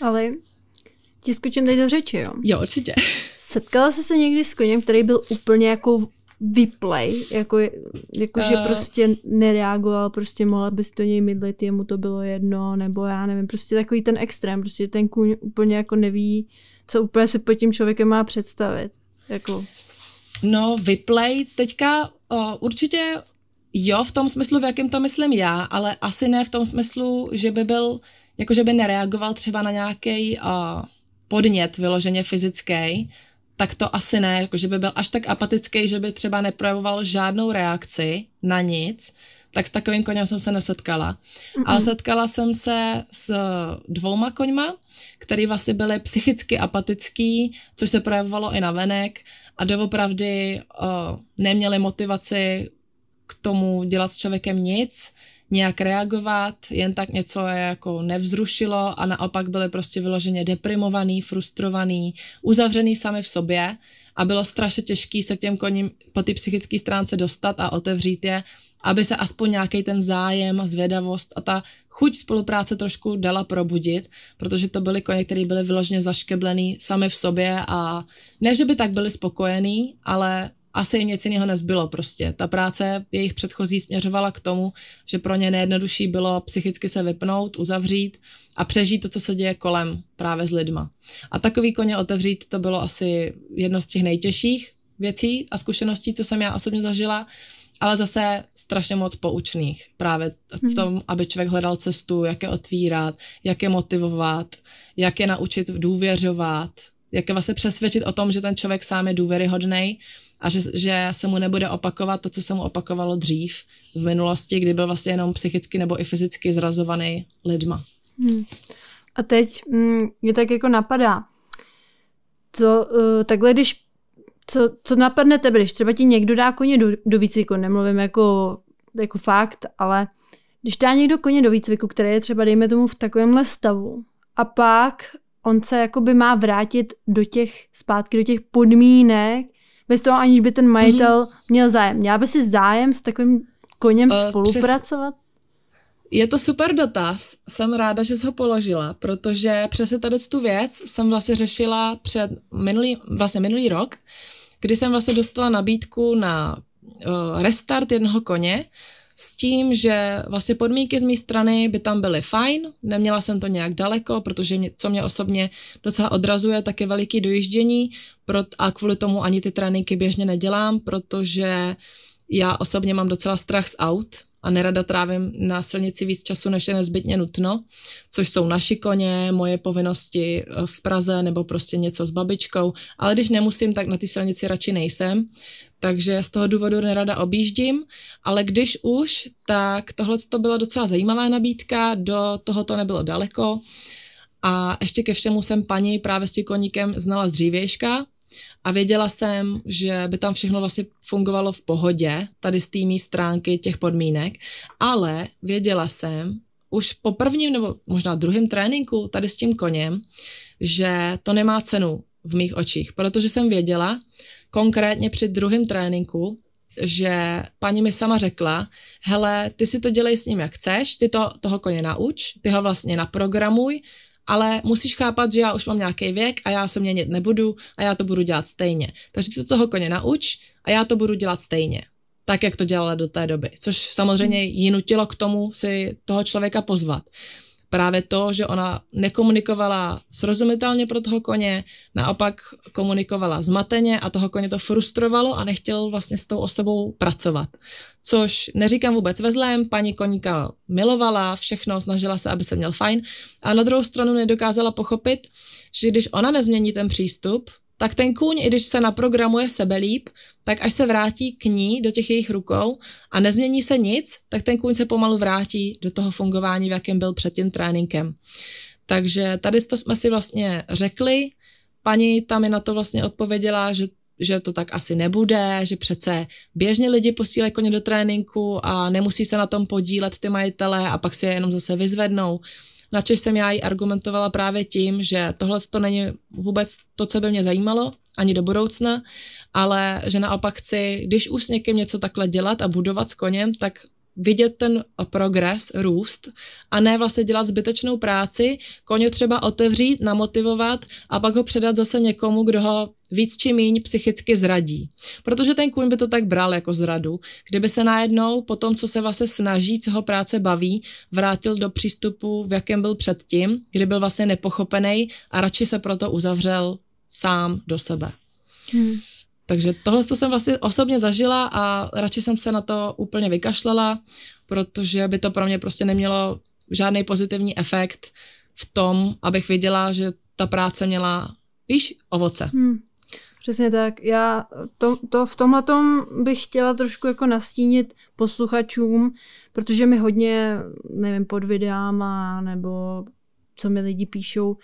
Ale ti skočím teď do řeči, jo? Jo, určitě. Setkala jsi se někdy s koněm, který byl úplně jako vyplay, jako, jako uh, že eh. prostě nereagoval, prostě mohla bys to něj mydlit, jemu to bylo jedno, nebo já nevím, prostě takový ten extrém, prostě ten kůň úplně jako neví, co úplně si pod tím člověkem má představit. Jako. No, vyplay teďka o, určitě jo, v tom smyslu, v jakém to myslím já, ale asi ne v tom smyslu, že by byl jakože by nereagoval třeba na nějaký uh, podnět vyloženě fyzický, tak to asi ne, jakože by byl až tak apatický, že by třeba neprojevoval žádnou reakci na nic, tak s takovým koněm jsem se nesetkala. Mm-mm. Ale setkala jsem se s dvouma koňma, který vlastně byly psychicky apatický, což se projevovalo i na venek a doopravdy uh, neměli motivaci k tomu dělat s člověkem nic nějak reagovat, jen tak něco je jako nevzrušilo a naopak byli prostě vyloženě deprimovaný, frustrovaný, uzavřený sami v sobě a bylo strašně těžké se k těm koním po ty psychické stránce dostat a otevřít je, aby se aspoň nějaký ten zájem, zvědavost a ta chuť spolupráce trošku dala probudit, protože to byly koně, které byly vyloženě zaškeblený sami v sobě a ne, že by tak byli spokojení, ale asi jim nic jiného nezbylo prostě. Ta práce jejich předchozí směřovala k tomu, že pro ně nejjednodušší bylo psychicky se vypnout, uzavřít a přežít to, co se děje kolem právě s lidma. A takový koně otevřít to bylo asi jedno z těch nejtěžších věcí a zkušeností, co jsem já osobně zažila, ale zase strašně moc poučných právě v hmm. tom, aby člověk hledal cestu, jak je otvírat, jak je motivovat, jak je naučit důvěřovat, jak je vlastně přesvědčit o tom, že ten člověk sám je důvěryhodný a že, že se mu nebude opakovat to, co se mu opakovalo dřív v minulosti, kdy byl vlastně jenom psychicky nebo i fyzicky zrazovaný lidma. Hmm. A teď mm, mě tak jako napadá, co uh, takhle, když co, co napadne tebe, když třeba ti někdo dá koně do, do výcviku, nemluvím jako, jako fakt, ale když dá někdo koně do výcviku, který je třeba, dejme tomu, v takovémhle stavu, a pak on se jakoby má vrátit do těch, zpátky do těch podmínek, bez toho, aniž by ten majitel mm-hmm. měl zájem. Měla by si zájem s takovým koněm uh, spolupracovat? Přes... Je to super dotaz, jsem ráda, že jsi ho položila, protože přesně tady tu věc jsem vlastně řešila před minulý, vlastně minulý rok, kdy jsem vlastně dostala nabídku na uh, restart jednoho koně, s tím, že vlastně podmínky z mé strany by tam byly fajn, neměla jsem to nějak daleko, protože mě, co mě osobně docela odrazuje, tak je veliký dojíždění a kvůli tomu ani ty tréninky běžně nedělám, protože já osobně mám docela strach z aut, a nerada trávím na silnici víc času, než je nezbytně nutno, což jsou naši koně, moje povinnosti eh, v Praze nebo prostě něco s babičkou, ale když nemusím, tak na té silnici radši nejsem, takže z toho důvodu nerada objíždím, ale když už, tak tohle to byla docela zajímavá nabídka, do toho to nebylo daleko. A ještě ke všemu jsem paní právě s tím koníkem znala z dřívějška, a věděla jsem, že by tam všechno vlastně fungovalo v pohodě, tady z týmí stránky těch podmínek, ale věděla jsem už po prvním nebo možná druhém tréninku tady s tím koněm, že to nemá cenu v mých očích, protože jsem věděla, konkrétně při druhém tréninku, že paní mi sama řekla, hele, ty si to dělej s ním, jak chceš, ty to, toho koně nauč, ty ho vlastně naprogramuj ale musíš chápat, že já už mám nějaký věk a já se měnit nebudu a já to budu dělat stejně. Takže ty to toho koně nauč a já to budu dělat stejně. Tak, jak to dělala do té doby. Což samozřejmě jí nutilo k tomu si toho člověka pozvat právě to, že ona nekomunikovala srozumitelně pro toho koně, naopak komunikovala zmateně a toho koně to frustrovalo a nechtěl vlastně s tou osobou pracovat. Což neříkám vůbec ve zlém, paní koníka milovala všechno, snažila se, aby se měl fajn a na druhou stranu nedokázala pochopit, že když ona nezmění ten přístup, tak ten kůň, i když se naprogramuje sebe líp, tak až se vrátí k ní do těch jejich rukou a nezmění se nic, tak ten kůň se pomalu vrátí do toho fungování, v jakém byl před tím tréninkem. Takže tady to jsme si vlastně řekli, paní tam mi na to vlastně odpověděla, že že to tak asi nebude, že přece běžně lidi posílají koně do tréninku a nemusí se na tom podílet ty majitele a pak si je jenom zase vyzvednou. Načež jsem já jí argumentovala právě tím, že tohle to není vůbec to, co by mě zajímalo, ani do budoucna, ale že naopak chci, když už s někým něco takhle dělat a budovat s koněm, tak vidět ten progres, růst a ne vlastně dělat zbytečnou práci, koně třeba otevřít, namotivovat a pak ho předat zase někomu, kdo ho víc či míň psychicky zradí. Protože ten kůň by to tak bral jako zradu, kdyby se najednou po tom, co se vlastně snaží, co ho práce baví, vrátil do přístupu, v jakém byl předtím, kdy byl vlastně nepochopený a radši se proto uzavřel sám do sebe. Hmm. Takže tohle to jsem vlastně osobně zažila a radši jsem se na to úplně vykašlela, protože by to pro mě prostě nemělo žádný pozitivní efekt v tom, abych viděla, že ta práce měla, víš, ovoce. Hmm. Přesně tak. Já to, to v tomhle bych chtěla trošku jako nastínit posluchačům, protože mi hodně, nevím, pod videáma nebo co mi lidi píšou,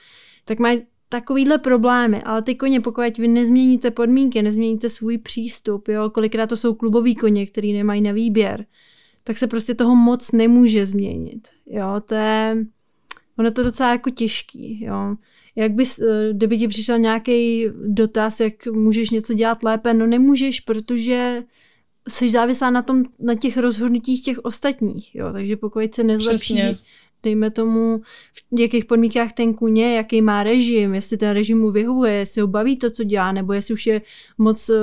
tak mají takovýhle problémy, ale ty koně, pokud vy nezměníte podmínky, nezměníte svůj přístup, jo, kolikrát to jsou klubový koně, který nemají na výběr, tak se prostě toho moc nemůže změnit, jo, to je, ono to docela jako těžký, jo. Jak bys, eh, kdyby ti přišel nějaký dotaz, jak můžeš něco dělat lépe, no nemůžeš, protože jsi závislá na, tom, na těch rozhodnutích těch ostatních, jo, takže pokud se nezlepší Přesně dejme tomu, v jakých podmínkách ten kůň jaký má režim, jestli ten režim mu vyhovuje, jestli ho baví to, co dělá, nebo jestli už je moc uh,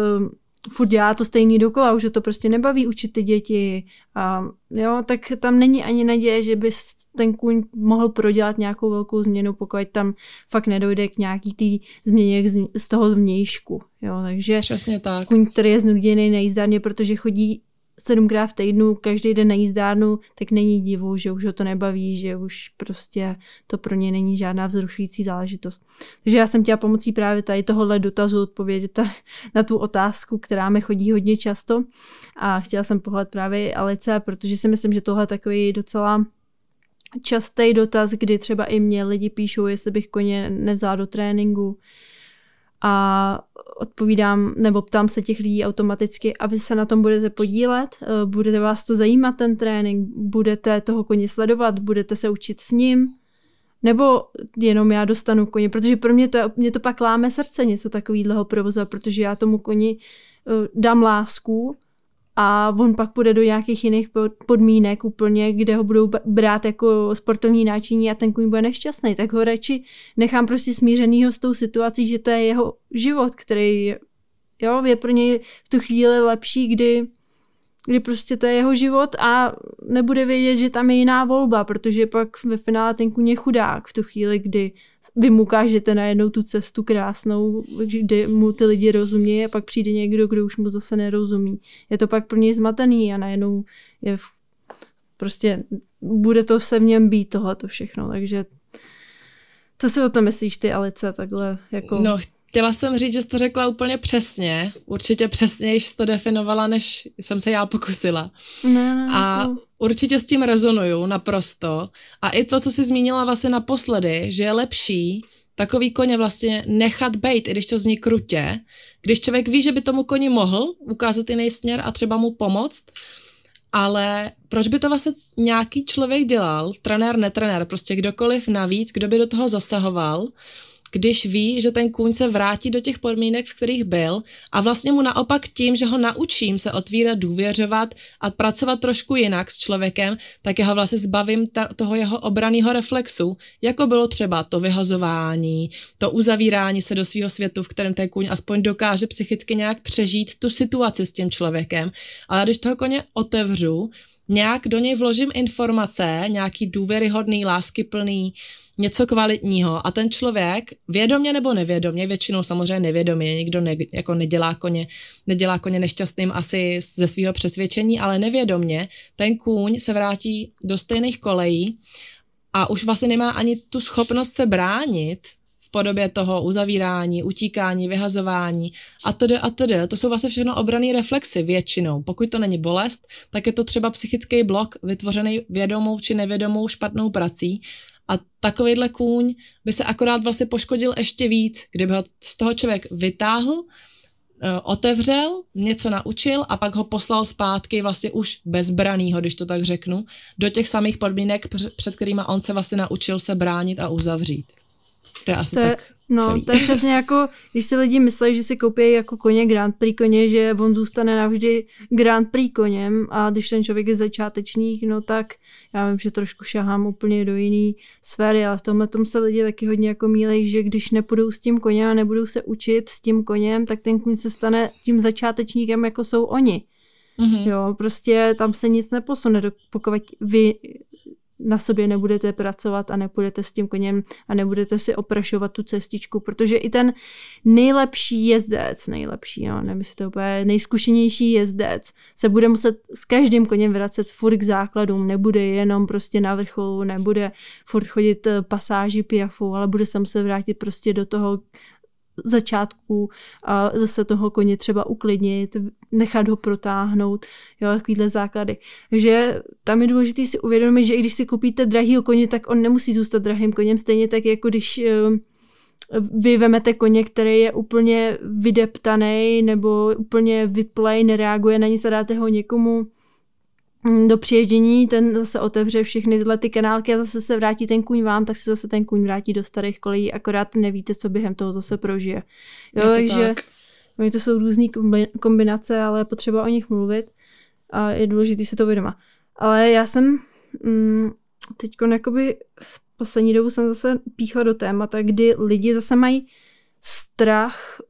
furt dělá to stejný dokola, už to prostě nebaví učit ty děti. A, jo, tak tam není ani naděje, že by ten kůň mohl prodělat nějakou velkou změnu, pokud tam fakt nedojde k nějaký té změně z toho zvnějšku. Jo, takže Přesně tak. kůň, který je znuděný nejízdárně, protože chodí sedmkrát v týdnu, každý den na jízdárnu, tak není divu, že už ho to nebaví, že už prostě to pro ně není žádná vzrušující záležitost. Takže já jsem chtěla pomocí právě tady tohohle dotazu odpovědět na tu otázku, která mi chodí hodně často a chtěla jsem pohled právě Alice, protože si myslím, že tohle je takový docela častý dotaz, kdy třeba i mě lidi píšou, jestli bych koně nevzala do tréninku, a odpovídám nebo ptám se těch lidí automaticky a vy se na tom budete podílet, eh, budete vás to zajímat ten trénink, budete toho koně sledovat, budete se učit s ním, nebo jenom já dostanu koně, protože pro mě to, mě to pak láme srdce něco takového provozu, protože já tomu koni uh, dám lásku a on pak půjde do nějakých jiných podmínek úplně, kde ho budou brát jako sportovní náčiní a ten kůň bude nešťastný, tak ho radši nechám prostě smířenýho s tou situací, že to je jeho život, který jo, je pro něj v tu chvíli lepší, kdy kdy prostě to je jeho život a nebude vědět, že tam je jiná volba, protože pak ve finále ten kůň je chudák v tu chvíli, kdy vy mu ukážete najednou tu cestu krásnou, kde mu ty lidi rozumí a pak přijde někdo, kdo už mu zase nerozumí. Je to pak pro něj zmatený a najednou je v, prostě bude to se v něm být tohleto všechno, takže co si o tom myslíš ty, Alice, takhle jako... No, chtěla jsem říct, že jsi to řekla úplně přesně. Určitě přesněji jsi to definovala, než jsem se já pokusila. Ne, ne, A to... určitě s tím rezonuju naprosto. A i to, co jsi zmínila vlastně naposledy, že je lepší takový koně vlastně nechat bejt, i když to zní krutě. Když člověk ví, že by tomu koni mohl ukázat jiný směr a třeba mu pomoct, ale proč by to vlastně nějaký člověk dělal, trenér, netrenér, prostě kdokoliv navíc, kdo by do toho zasahoval, když ví, že ten kůň se vrátí do těch podmínek, v kterých byl a vlastně mu naopak tím, že ho naučím se otvírat, důvěřovat a pracovat trošku jinak s člověkem, tak já ho vlastně zbavím ta, toho jeho obraného reflexu, jako bylo třeba to vyhazování, to uzavírání se do svého světu, v kterém ten kůň aspoň dokáže psychicky nějak přežít tu situaci s tím člověkem. Ale když toho koně otevřu, nějak do něj vložím informace, nějaký důvěryhodný, láskyplný, něco kvalitního. A ten člověk vědomě nebo nevědomě, většinou samozřejmě nevědomě, nikdo ne, jako nedělá koně, nedělá koně nešťastným asi ze svého přesvědčení, ale nevědomě ten kůň se vrátí do stejných kolejí a už vlastně nemá ani tu schopnost se bránit v podobě toho uzavírání, utíkání, vyhazování a tedy a tedy. To jsou vlastně všechno obraný reflexy většinou. Pokud to není bolest, tak je to třeba psychický blok vytvořený vědomou či nevědomou špatnou prací a takovýhle kůň by se akorát vlastně poškodil ještě víc, kdyby ho z toho člověk vytáhl, eh, otevřel, něco naučil a pak ho poslal zpátky vlastně už bezbranýho, když to tak řeknu, do těch samých podmínek, před kterými on se vlastně naučil se bránit a uzavřít. To je asi to je, tak No, celý. to je přesně jako, když si lidi myslí, že si koupí jako koně Grand Prix koně, že on zůstane navždy Grand Prix koněm a když ten člověk je začátečník, no tak já vím, že trošku šahám úplně do jiný sféry, ale v tomhle tom se lidi taky hodně jako mílej, že když nepůjdou s tím koněm a nebudou se učit s tím koněm, tak ten kůň se stane tím začátečníkem, jako jsou oni. Mm-hmm. Jo, prostě tam se nic neposune, pokud vy na sobě nebudete pracovat a nepůjdete s tím koněm a nebudete si oprašovat tu cestičku, protože i ten nejlepší jezdec, nejlepší, jo, nevím, jestli to úplně nejzkušenější jezdec, se bude muset s každým koněm vracet furt k základům, nebude jenom prostě na vrcholu, nebude furt chodit eh, pasáži piafu, ale bude se muset vrátit prostě do toho začátku a zase toho koně třeba uklidnit, nechat ho protáhnout, jo, takovýhle základy. Takže tam je důležité si uvědomit, že i když si koupíte drahýho koně, tak on nemusí zůstat drahým koněm, stejně tak jako když eh, vy vemete koně, který je úplně vydeptaný nebo úplně vyplej, nereaguje na nic a dáte ho někomu, do přiježdění, ten zase otevře všechny tyhle ty kanálky a zase se vrátí ten kůň vám, tak se zase ten kůň vrátí do starých kolejí, akorát nevíte, co během toho zase prožije. Jo, to takže tak. oni to jsou různé kombinace, ale potřeba o nich mluvit a je důležité si to uvědomit. Ale já jsem mm, teď jakoby v poslední dobu jsem zase píchla do témata, kdy lidi zase mají strach,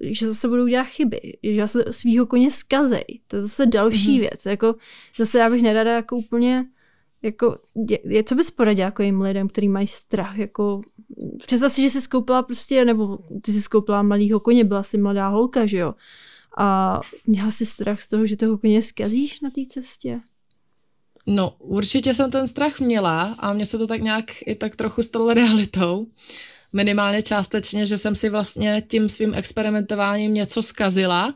že zase budou dělat chyby, že zase svýho koně skazej. To je zase další mm-hmm. věc. Jako, zase já bych nerada jako úplně jako, je, co bys poradila jako jim lidem, kteří mají strach, jako, představ si, že jsi skoupila prostě, nebo ty jsi skoupila mladýho koně, byla jsi mladá holka, že jo, a měla jsi strach z toho, že toho koně skazíš na té cestě? No, určitě jsem ten strach měla a mně se to tak nějak i tak trochu stalo realitou minimálně částečně, že jsem si vlastně tím svým experimentováním něco zkazila,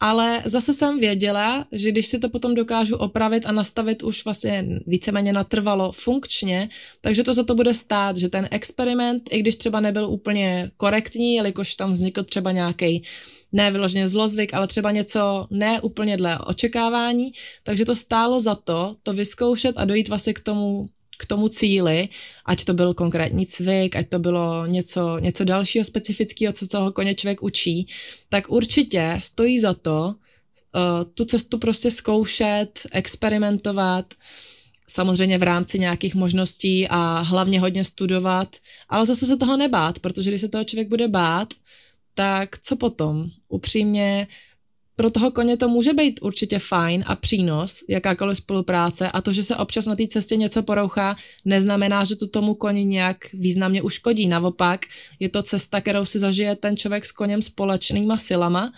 ale zase jsem věděla, že když si to potom dokážu opravit a nastavit už vlastně víceméně natrvalo funkčně, takže to za to bude stát, že ten experiment, i když třeba nebyl úplně korektní, jelikož tam vznikl třeba nějaký ne vyloženě zlozvyk, ale třeba něco ne úplně dle očekávání, takže to stálo za to, to vyzkoušet a dojít vlastně k tomu k tomu cíli, ať to byl konkrétní cvik, ať to bylo něco, něco dalšího specifického, co toho koně člověk učí, tak určitě stojí za to uh, tu cestu prostě zkoušet, experimentovat, samozřejmě v rámci nějakých možností a hlavně hodně studovat, ale zase se toho nebát, protože když se toho člověk bude bát, tak co potom? Upřímně pro toho koně to může být určitě fajn a přínos, jakákoliv spolupráce a to, že se občas na té cestě něco porouchá, neznamená, že to tomu koni nějak významně uškodí. Naopak je to cesta, kterou si zažije ten člověk s koněm společnýma silama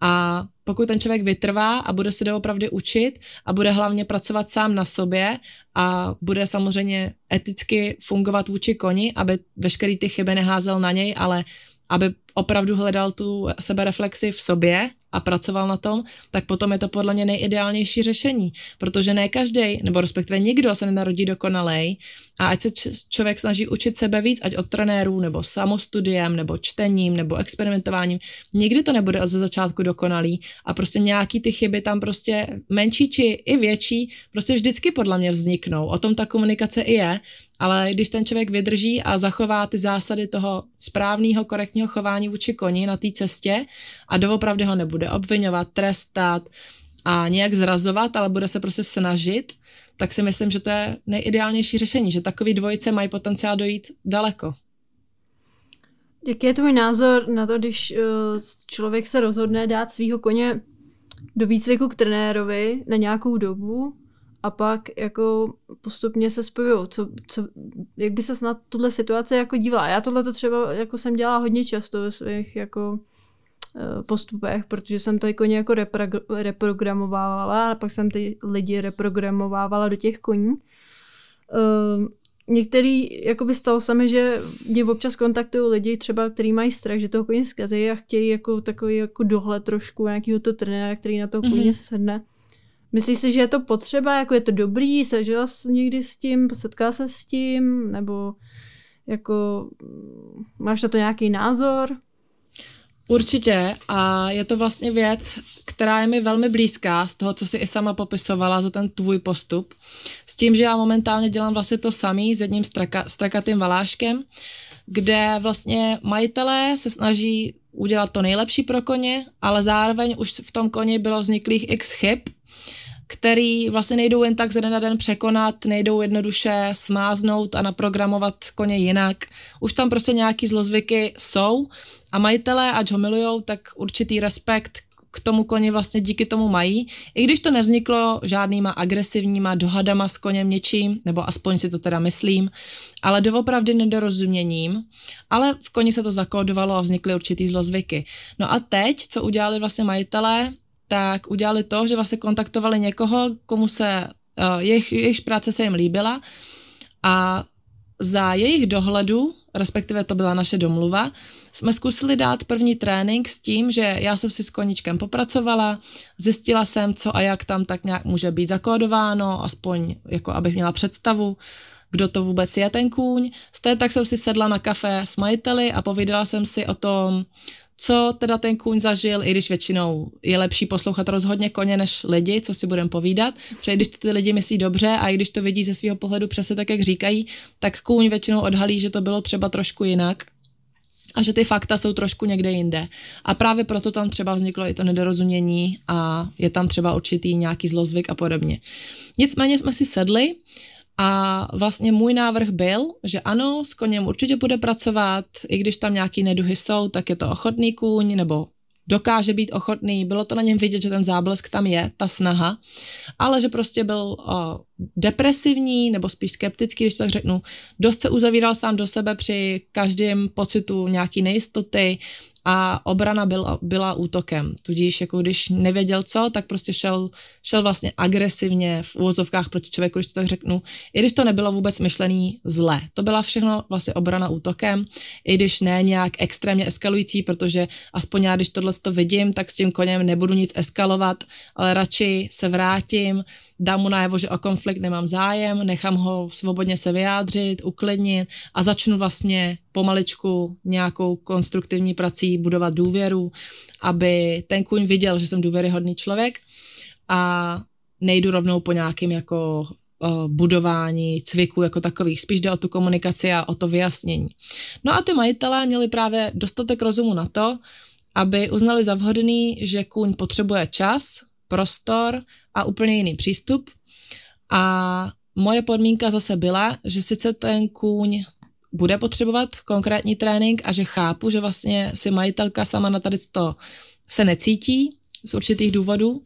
a pokud ten člověk vytrvá a bude se doopravdy učit a bude hlavně pracovat sám na sobě a bude samozřejmě eticky fungovat vůči koni, aby veškerý ty chyby neházel na něj, ale aby opravdu hledal tu sebereflexi v sobě a pracoval na tom, tak potom je to podle mě nejideálnější řešení, protože ne každý, nebo respektive nikdo se nenarodí dokonalej a ať se č- člověk snaží učit sebe víc, ať od trenérů, nebo samostudiem, nebo čtením, nebo experimentováním, nikdy to nebude ze začátku dokonalý a prostě nějaký ty chyby tam prostě menší či i větší, prostě vždycky podle mě vzniknou. O tom ta komunikace i je, ale když ten člověk vydrží a zachová ty zásady toho správného, korektního chování vůči koni na té cestě a doopravdy ho nebude obvinovat, trestat a nějak zrazovat, ale bude se prostě snažit, tak si myslím, že to je nejideálnější řešení, že takový dvojice mají potenciál dojít daleko. Jaký je tvůj názor na to, když uh, člověk se rozhodne dát svého koně do výcviku k trenérovi na nějakou dobu a pak jako postupně se spojují. Co, co, jak by se na tuhle situaci jako dívala? Já tohle to třeba jako jsem dělala hodně často ve svých jako eh, postupech, protože jsem to jako nějak repro- reprogramovávala a pak jsem ty lidi reprogramovávala do těch koní. Uh, některý, jako by stalo se mi, že mě občas kontaktují lidi třeba, kteří mají strach, že toho koně zkazí a chtějí jako takový jako dohled trošku nějakého to trenéra, který na toho koně mm-hmm. sedne. Myslíš si, že je to potřeba, jako je to dobrý, sežila jsi někdy s tím, setká se s tím, nebo jako máš na to nějaký názor? Určitě a je to vlastně věc, která je mi velmi blízká z toho, co si i sama popisovala za ten tvůj postup. S tím, že já momentálně dělám vlastně to samý s jedním straka, strakatým valáškem, kde vlastně majitelé se snaží udělat to nejlepší pro koně, ale zároveň už v tom koni bylo vzniklých x chyb, který vlastně nejdou jen tak ze den na den překonat, nejdou jednoduše smáznout a naprogramovat koně jinak. Už tam prostě nějaký zlozvyky jsou a majitelé, ať ho milujou, tak určitý respekt k tomu koni vlastně díky tomu mají, i když to nevzniklo žádnýma agresivníma dohadama s koněm něčím, nebo aspoň si to teda myslím, ale doopravdy nedorozuměním, ale v koni se to zakódovalo a vznikly určitý zlozvyky. No a teď, co udělali vlastně majitelé, tak udělali to, že vlastně kontaktovali někoho, komu se, uh, jejich, jejich práce se jim líbila a za jejich dohledu, respektive to byla naše domluva, jsme zkusili dát první trénink s tím, že já jsem si s koníčkem popracovala, zjistila jsem, co a jak tam tak nějak může být zakódováno, aspoň jako abych měla představu, kdo to vůbec je ten kůň. Z té tak jsem si sedla na kafe s majiteli a povídala jsem si o tom, co teda ten kůň zažil, i když většinou je lepší poslouchat rozhodně koně než lidi, co si budeme povídat, protože když ty lidi myslí dobře a i když to vidí ze svého pohledu přesně tak, jak říkají, tak kůň většinou odhalí, že to bylo třeba trošku jinak a že ty fakta jsou trošku někde jinde. A právě proto tam třeba vzniklo i to nedorozumění a je tam třeba určitý nějaký zlozvyk a podobně. Nicméně jsme si sedli a vlastně můj návrh byl, že ano, s koněm určitě bude pracovat, i když tam nějaký neduhy jsou, tak je to ochotný kůň, nebo dokáže být ochotný, bylo to na něm vidět, že ten záblesk tam je, ta snaha, ale že prostě byl o, depresivní nebo spíš skeptický, když to tak řeknu. Dost se uzavíral sám do sebe při každém pocitu nějaký nejistoty, a obrana byla, byla útokem. Tudíž jako když nevěděl co, tak prostě šel, šel vlastně agresivně v úvozovkách proti člověku, když to tak řeknu, i když to nebylo vůbec myšlený zle. To byla všechno vlastně obrana útokem, i když ne nějak extrémně eskalující, protože aspoň já, když tohle to vidím, tak s tím koněm nebudu nic eskalovat, ale radši se vrátím, dám mu najevo, že o konflikt nemám zájem, nechám ho svobodně se vyjádřit, uklidnit a začnu vlastně pomaličku nějakou konstruktivní prací budovat důvěru, aby ten kůň viděl, že jsem důvěryhodný člověk a nejdu rovnou po nějakým jako budování cviku jako takových. Spíš jde o tu komunikaci a o to vyjasnění. No a ty majitelé měli právě dostatek rozumu na to, aby uznali za vhodný, že kůň potřebuje čas, prostor a úplně jiný přístup. A moje podmínka zase byla, že sice ten kůň bude potřebovat konkrétní trénink a že chápu, že vlastně si majitelka sama na tady to se necítí z určitých důvodů,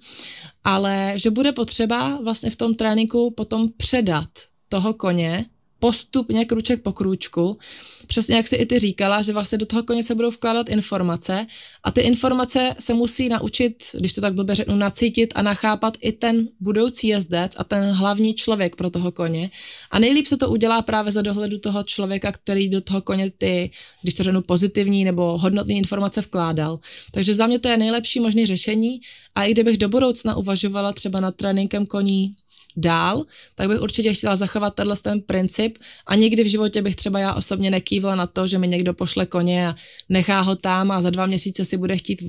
ale že bude potřeba vlastně v tom tréninku potom předat toho koně postupně, kruček po krůčku, přesně jak si i ty říkala, že vlastně do toho koně se budou vkládat informace a ty informace se musí naučit, když to tak blbě řeknu, nacítit a nachápat i ten budoucí jezdec a ten hlavní člověk pro toho koně. A nejlíp se to udělá právě za dohledu toho člověka, který do toho koně ty, když to řeknu, pozitivní nebo hodnotné informace vkládal. Takže za mě to je nejlepší možné řešení a i kdybych do budoucna uvažovala třeba nad tréninkem koní dál, tak bych určitě chtěla zachovat tenhle ten princip a nikdy v životě bych třeba já osobně nekývla na to, že mi někdo pošle koně a nechá ho tam a za dva měsíce si bude chtít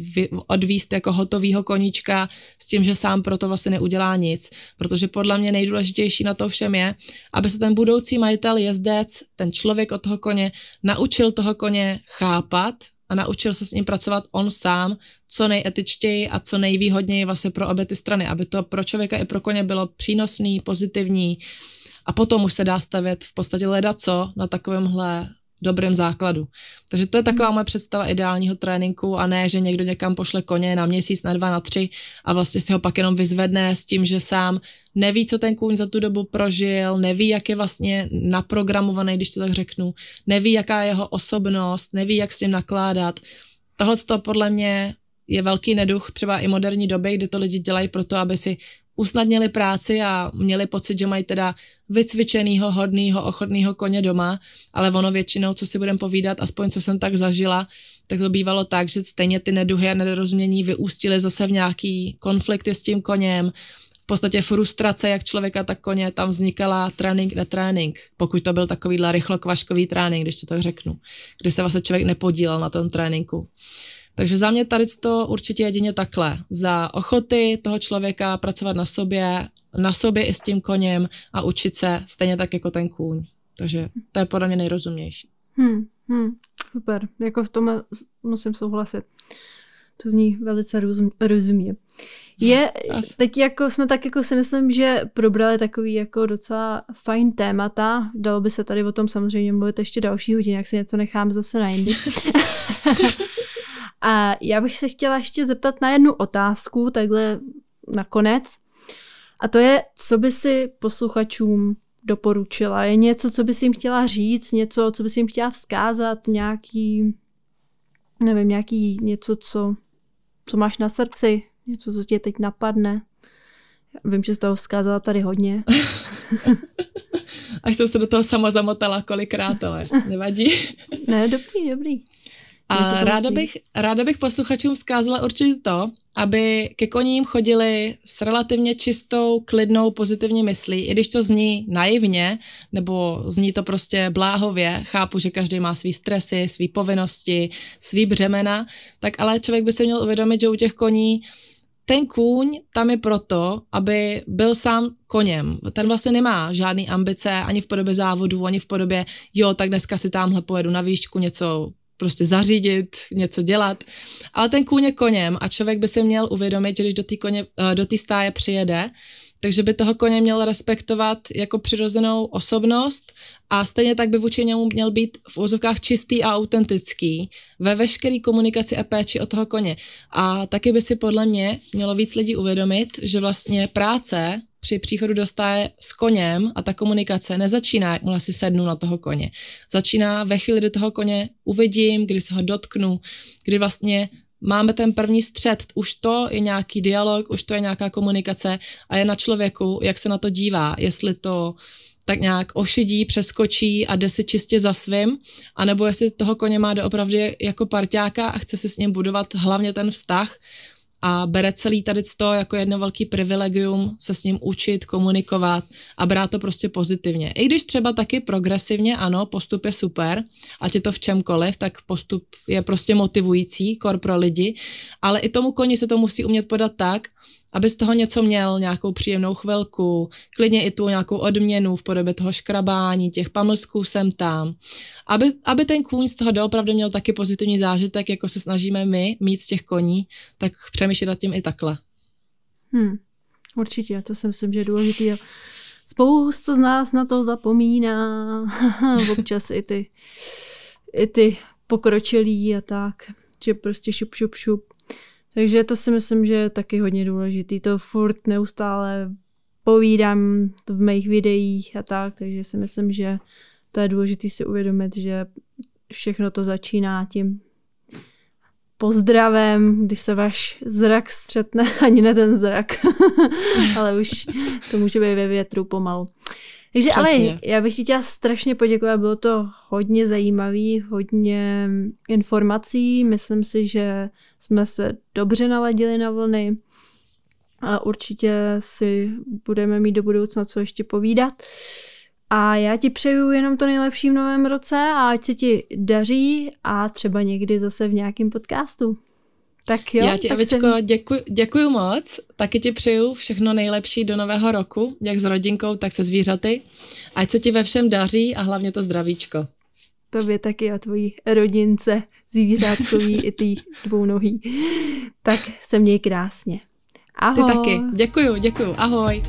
odvíst jako hotovýho koníčka s tím, že sám proto vlastně neudělá nic, protože podle mě nejdůležitější na to všem je, aby se ten budoucí majitel, jezdec, ten člověk od toho koně naučil toho koně chápat, a naučil se s ním pracovat on sám, co nejetičtěji a co nejvýhodněji vlastně pro obě ty strany, aby to pro člověka i pro koně bylo přínosný, pozitivní. A potom už se dá stavět v podstatě leda co na takovémhle dobrém základu. Takže to je taková moje představa ideálního tréninku a ne, že někdo někam pošle koně na měsíc, na dva, na tři a vlastně si ho pak jenom vyzvedne s tím, že sám neví, co ten kůň za tu dobu prožil, neví, jak je vlastně naprogramovaný, když to tak řeknu, neví, jaká je jeho osobnost, neví, jak s ním nakládat. Tohle to podle mě je velký neduch třeba i moderní doby, kdy to lidi dělají proto, aby si usnadnili práci a měli pocit, že mají teda vycvičenýho, hodnýho, ochotného koně doma, ale ono většinou, co si budeme povídat, aspoň co jsem tak zažila, tak to bývalo tak, že stejně ty neduhy a nedorozumění vyústily zase v nějaký konflikty s tím koněm, v podstatě frustrace jak člověka, tak koně, tam vznikala trénink na trénink, pokud to byl takovýhle rychlokvaškový trénink, když to tak řeknu, kdy se vlastně člověk nepodílel na tom tréninku. Takže za mě tady to určitě jedině takhle. Za ochoty toho člověka pracovat na sobě, na sobě i s tím koněm a učit se stejně tak jako ten kůň. Takže to je podle mě nejrozumnější. Hmm, hmm, super. Jako v tom musím souhlasit. To zní velice rozum, rozumně. Je, teď jako jsme tak jako si myslím, že probrali takový jako docela fajn témata. Dalo by se tady o tom samozřejmě mluvit ještě další hodin, jak si něco nechám zase na jindy. <laughs> A já bych se chtěla ještě zeptat na jednu otázku, takhle nakonec. A to je, co by si posluchačům doporučila? Je něco, co bys jim chtěla říct, něco, co bys jim chtěla vzkázat, nějaký, nevím, nějaký něco, co, co máš na srdci, něco, co tě teď napadne? Vím, že jsi toho vzkázala tady hodně. <laughs> Až jsem se do toho sama zamotala kolikrát, ale <laughs> nevadí. ne, dobrý, dobrý. A ráda bych, ráda bych posluchačům vzkázala určitě to, aby ke koním chodili s relativně čistou, klidnou, pozitivní myslí, i když to zní naivně, nebo zní to prostě bláhově, chápu, že každý má svý stresy, svý povinnosti, svý břemena, tak ale člověk by se měl uvědomit, že u těch koní ten kůň tam je proto, aby byl sám koněm. Ten vlastně nemá žádný ambice ani v podobě závodů, ani v podobě, jo, tak dneska si tamhle pojedu na výšku něco prostě zařídit, něco dělat. Ale ten kůň je koněm a člověk by si měl uvědomit, že když do té koně, eh, do stáje přijede, takže by toho koně měl respektovat jako přirozenou osobnost a stejně tak by vůči němu měl být v úzovkách čistý a autentický ve veškeré komunikaci a péči o toho koně. A taky by si podle mě mělo víc lidí uvědomit, že vlastně práce při příchodu do stáje s koněm a ta komunikace nezačíná, jakmile si sednu na toho koně. Začíná ve chvíli, kdy toho koně uvidím, kdy se ho dotknu, kdy vlastně máme ten první střed, už to je nějaký dialog, už to je nějaká komunikace a je na člověku, jak se na to dívá, jestli to tak nějak ošidí, přeskočí a jde si čistě za svým, anebo jestli toho koně má doopravdy jako parťáka a chce si s ním budovat hlavně ten vztah, a bere celý tady to jako jedno velký privilegium se s ním učit, komunikovat a brát to prostě pozitivně. I když třeba taky progresivně, ano, postup je super, ať je to v čemkoliv, tak postup je prostě motivující, kor pro lidi, ale i tomu koni se to musí umět podat tak, aby z toho něco měl, nějakou příjemnou chvilku, klidně i tu nějakou odměnu v podobě toho škrabání, těch pamlsků sem tam. Aby, aby ten kůň z toho doopravdy měl taky pozitivní zážitek, jako se snažíme my mít z těch koní, tak přemýšlet nad tím i takhle. Hmm, určitě, to si myslím, že je důležité. Spousta z nás na to zapomíná, <laughs> občas i ty, i ty pokročilí a tak, že prostě šup, šup, šup Takže to si myslím, že je taky hodně důležitý. To furt neustále povídám v mých videích a tak, takže si myslím, že to je důležité si uvědomit, že všechno to začíná tím pozdravem, když se váš zrak střetne, <laughs> ani ne ten zrak, <laughs> ale už to může být ve větru pomalu. Takže Přesně. ale já bych ti chtěla strašně poděkovat, bylo to hodně zajímavý, hodně informací, myslím si, že jsme se dobře naladili na vlny a určitě si budeme mít do budoucna co ještě povídat. A já ti přeju jenom to nejlepší v novém roce a ať se ti daří a třeba někdy zase v nějakém podcastu. Tak jo. Já ti, Evičko, jsem... děkuji, děkuji moc. Taky ti přeju všechno nejlepší do nového roku, jak s rodinkou, tak se zvířaty. Ať se ti ve všem daří a hlavně to zdravíčko. Tobě taky a tvojí rodince, zvířátkový <laughs> i ty dvou nohý. Tak se měj krásně. Ahoj. Ty taky. Děkuju, děkuju. Ahoj.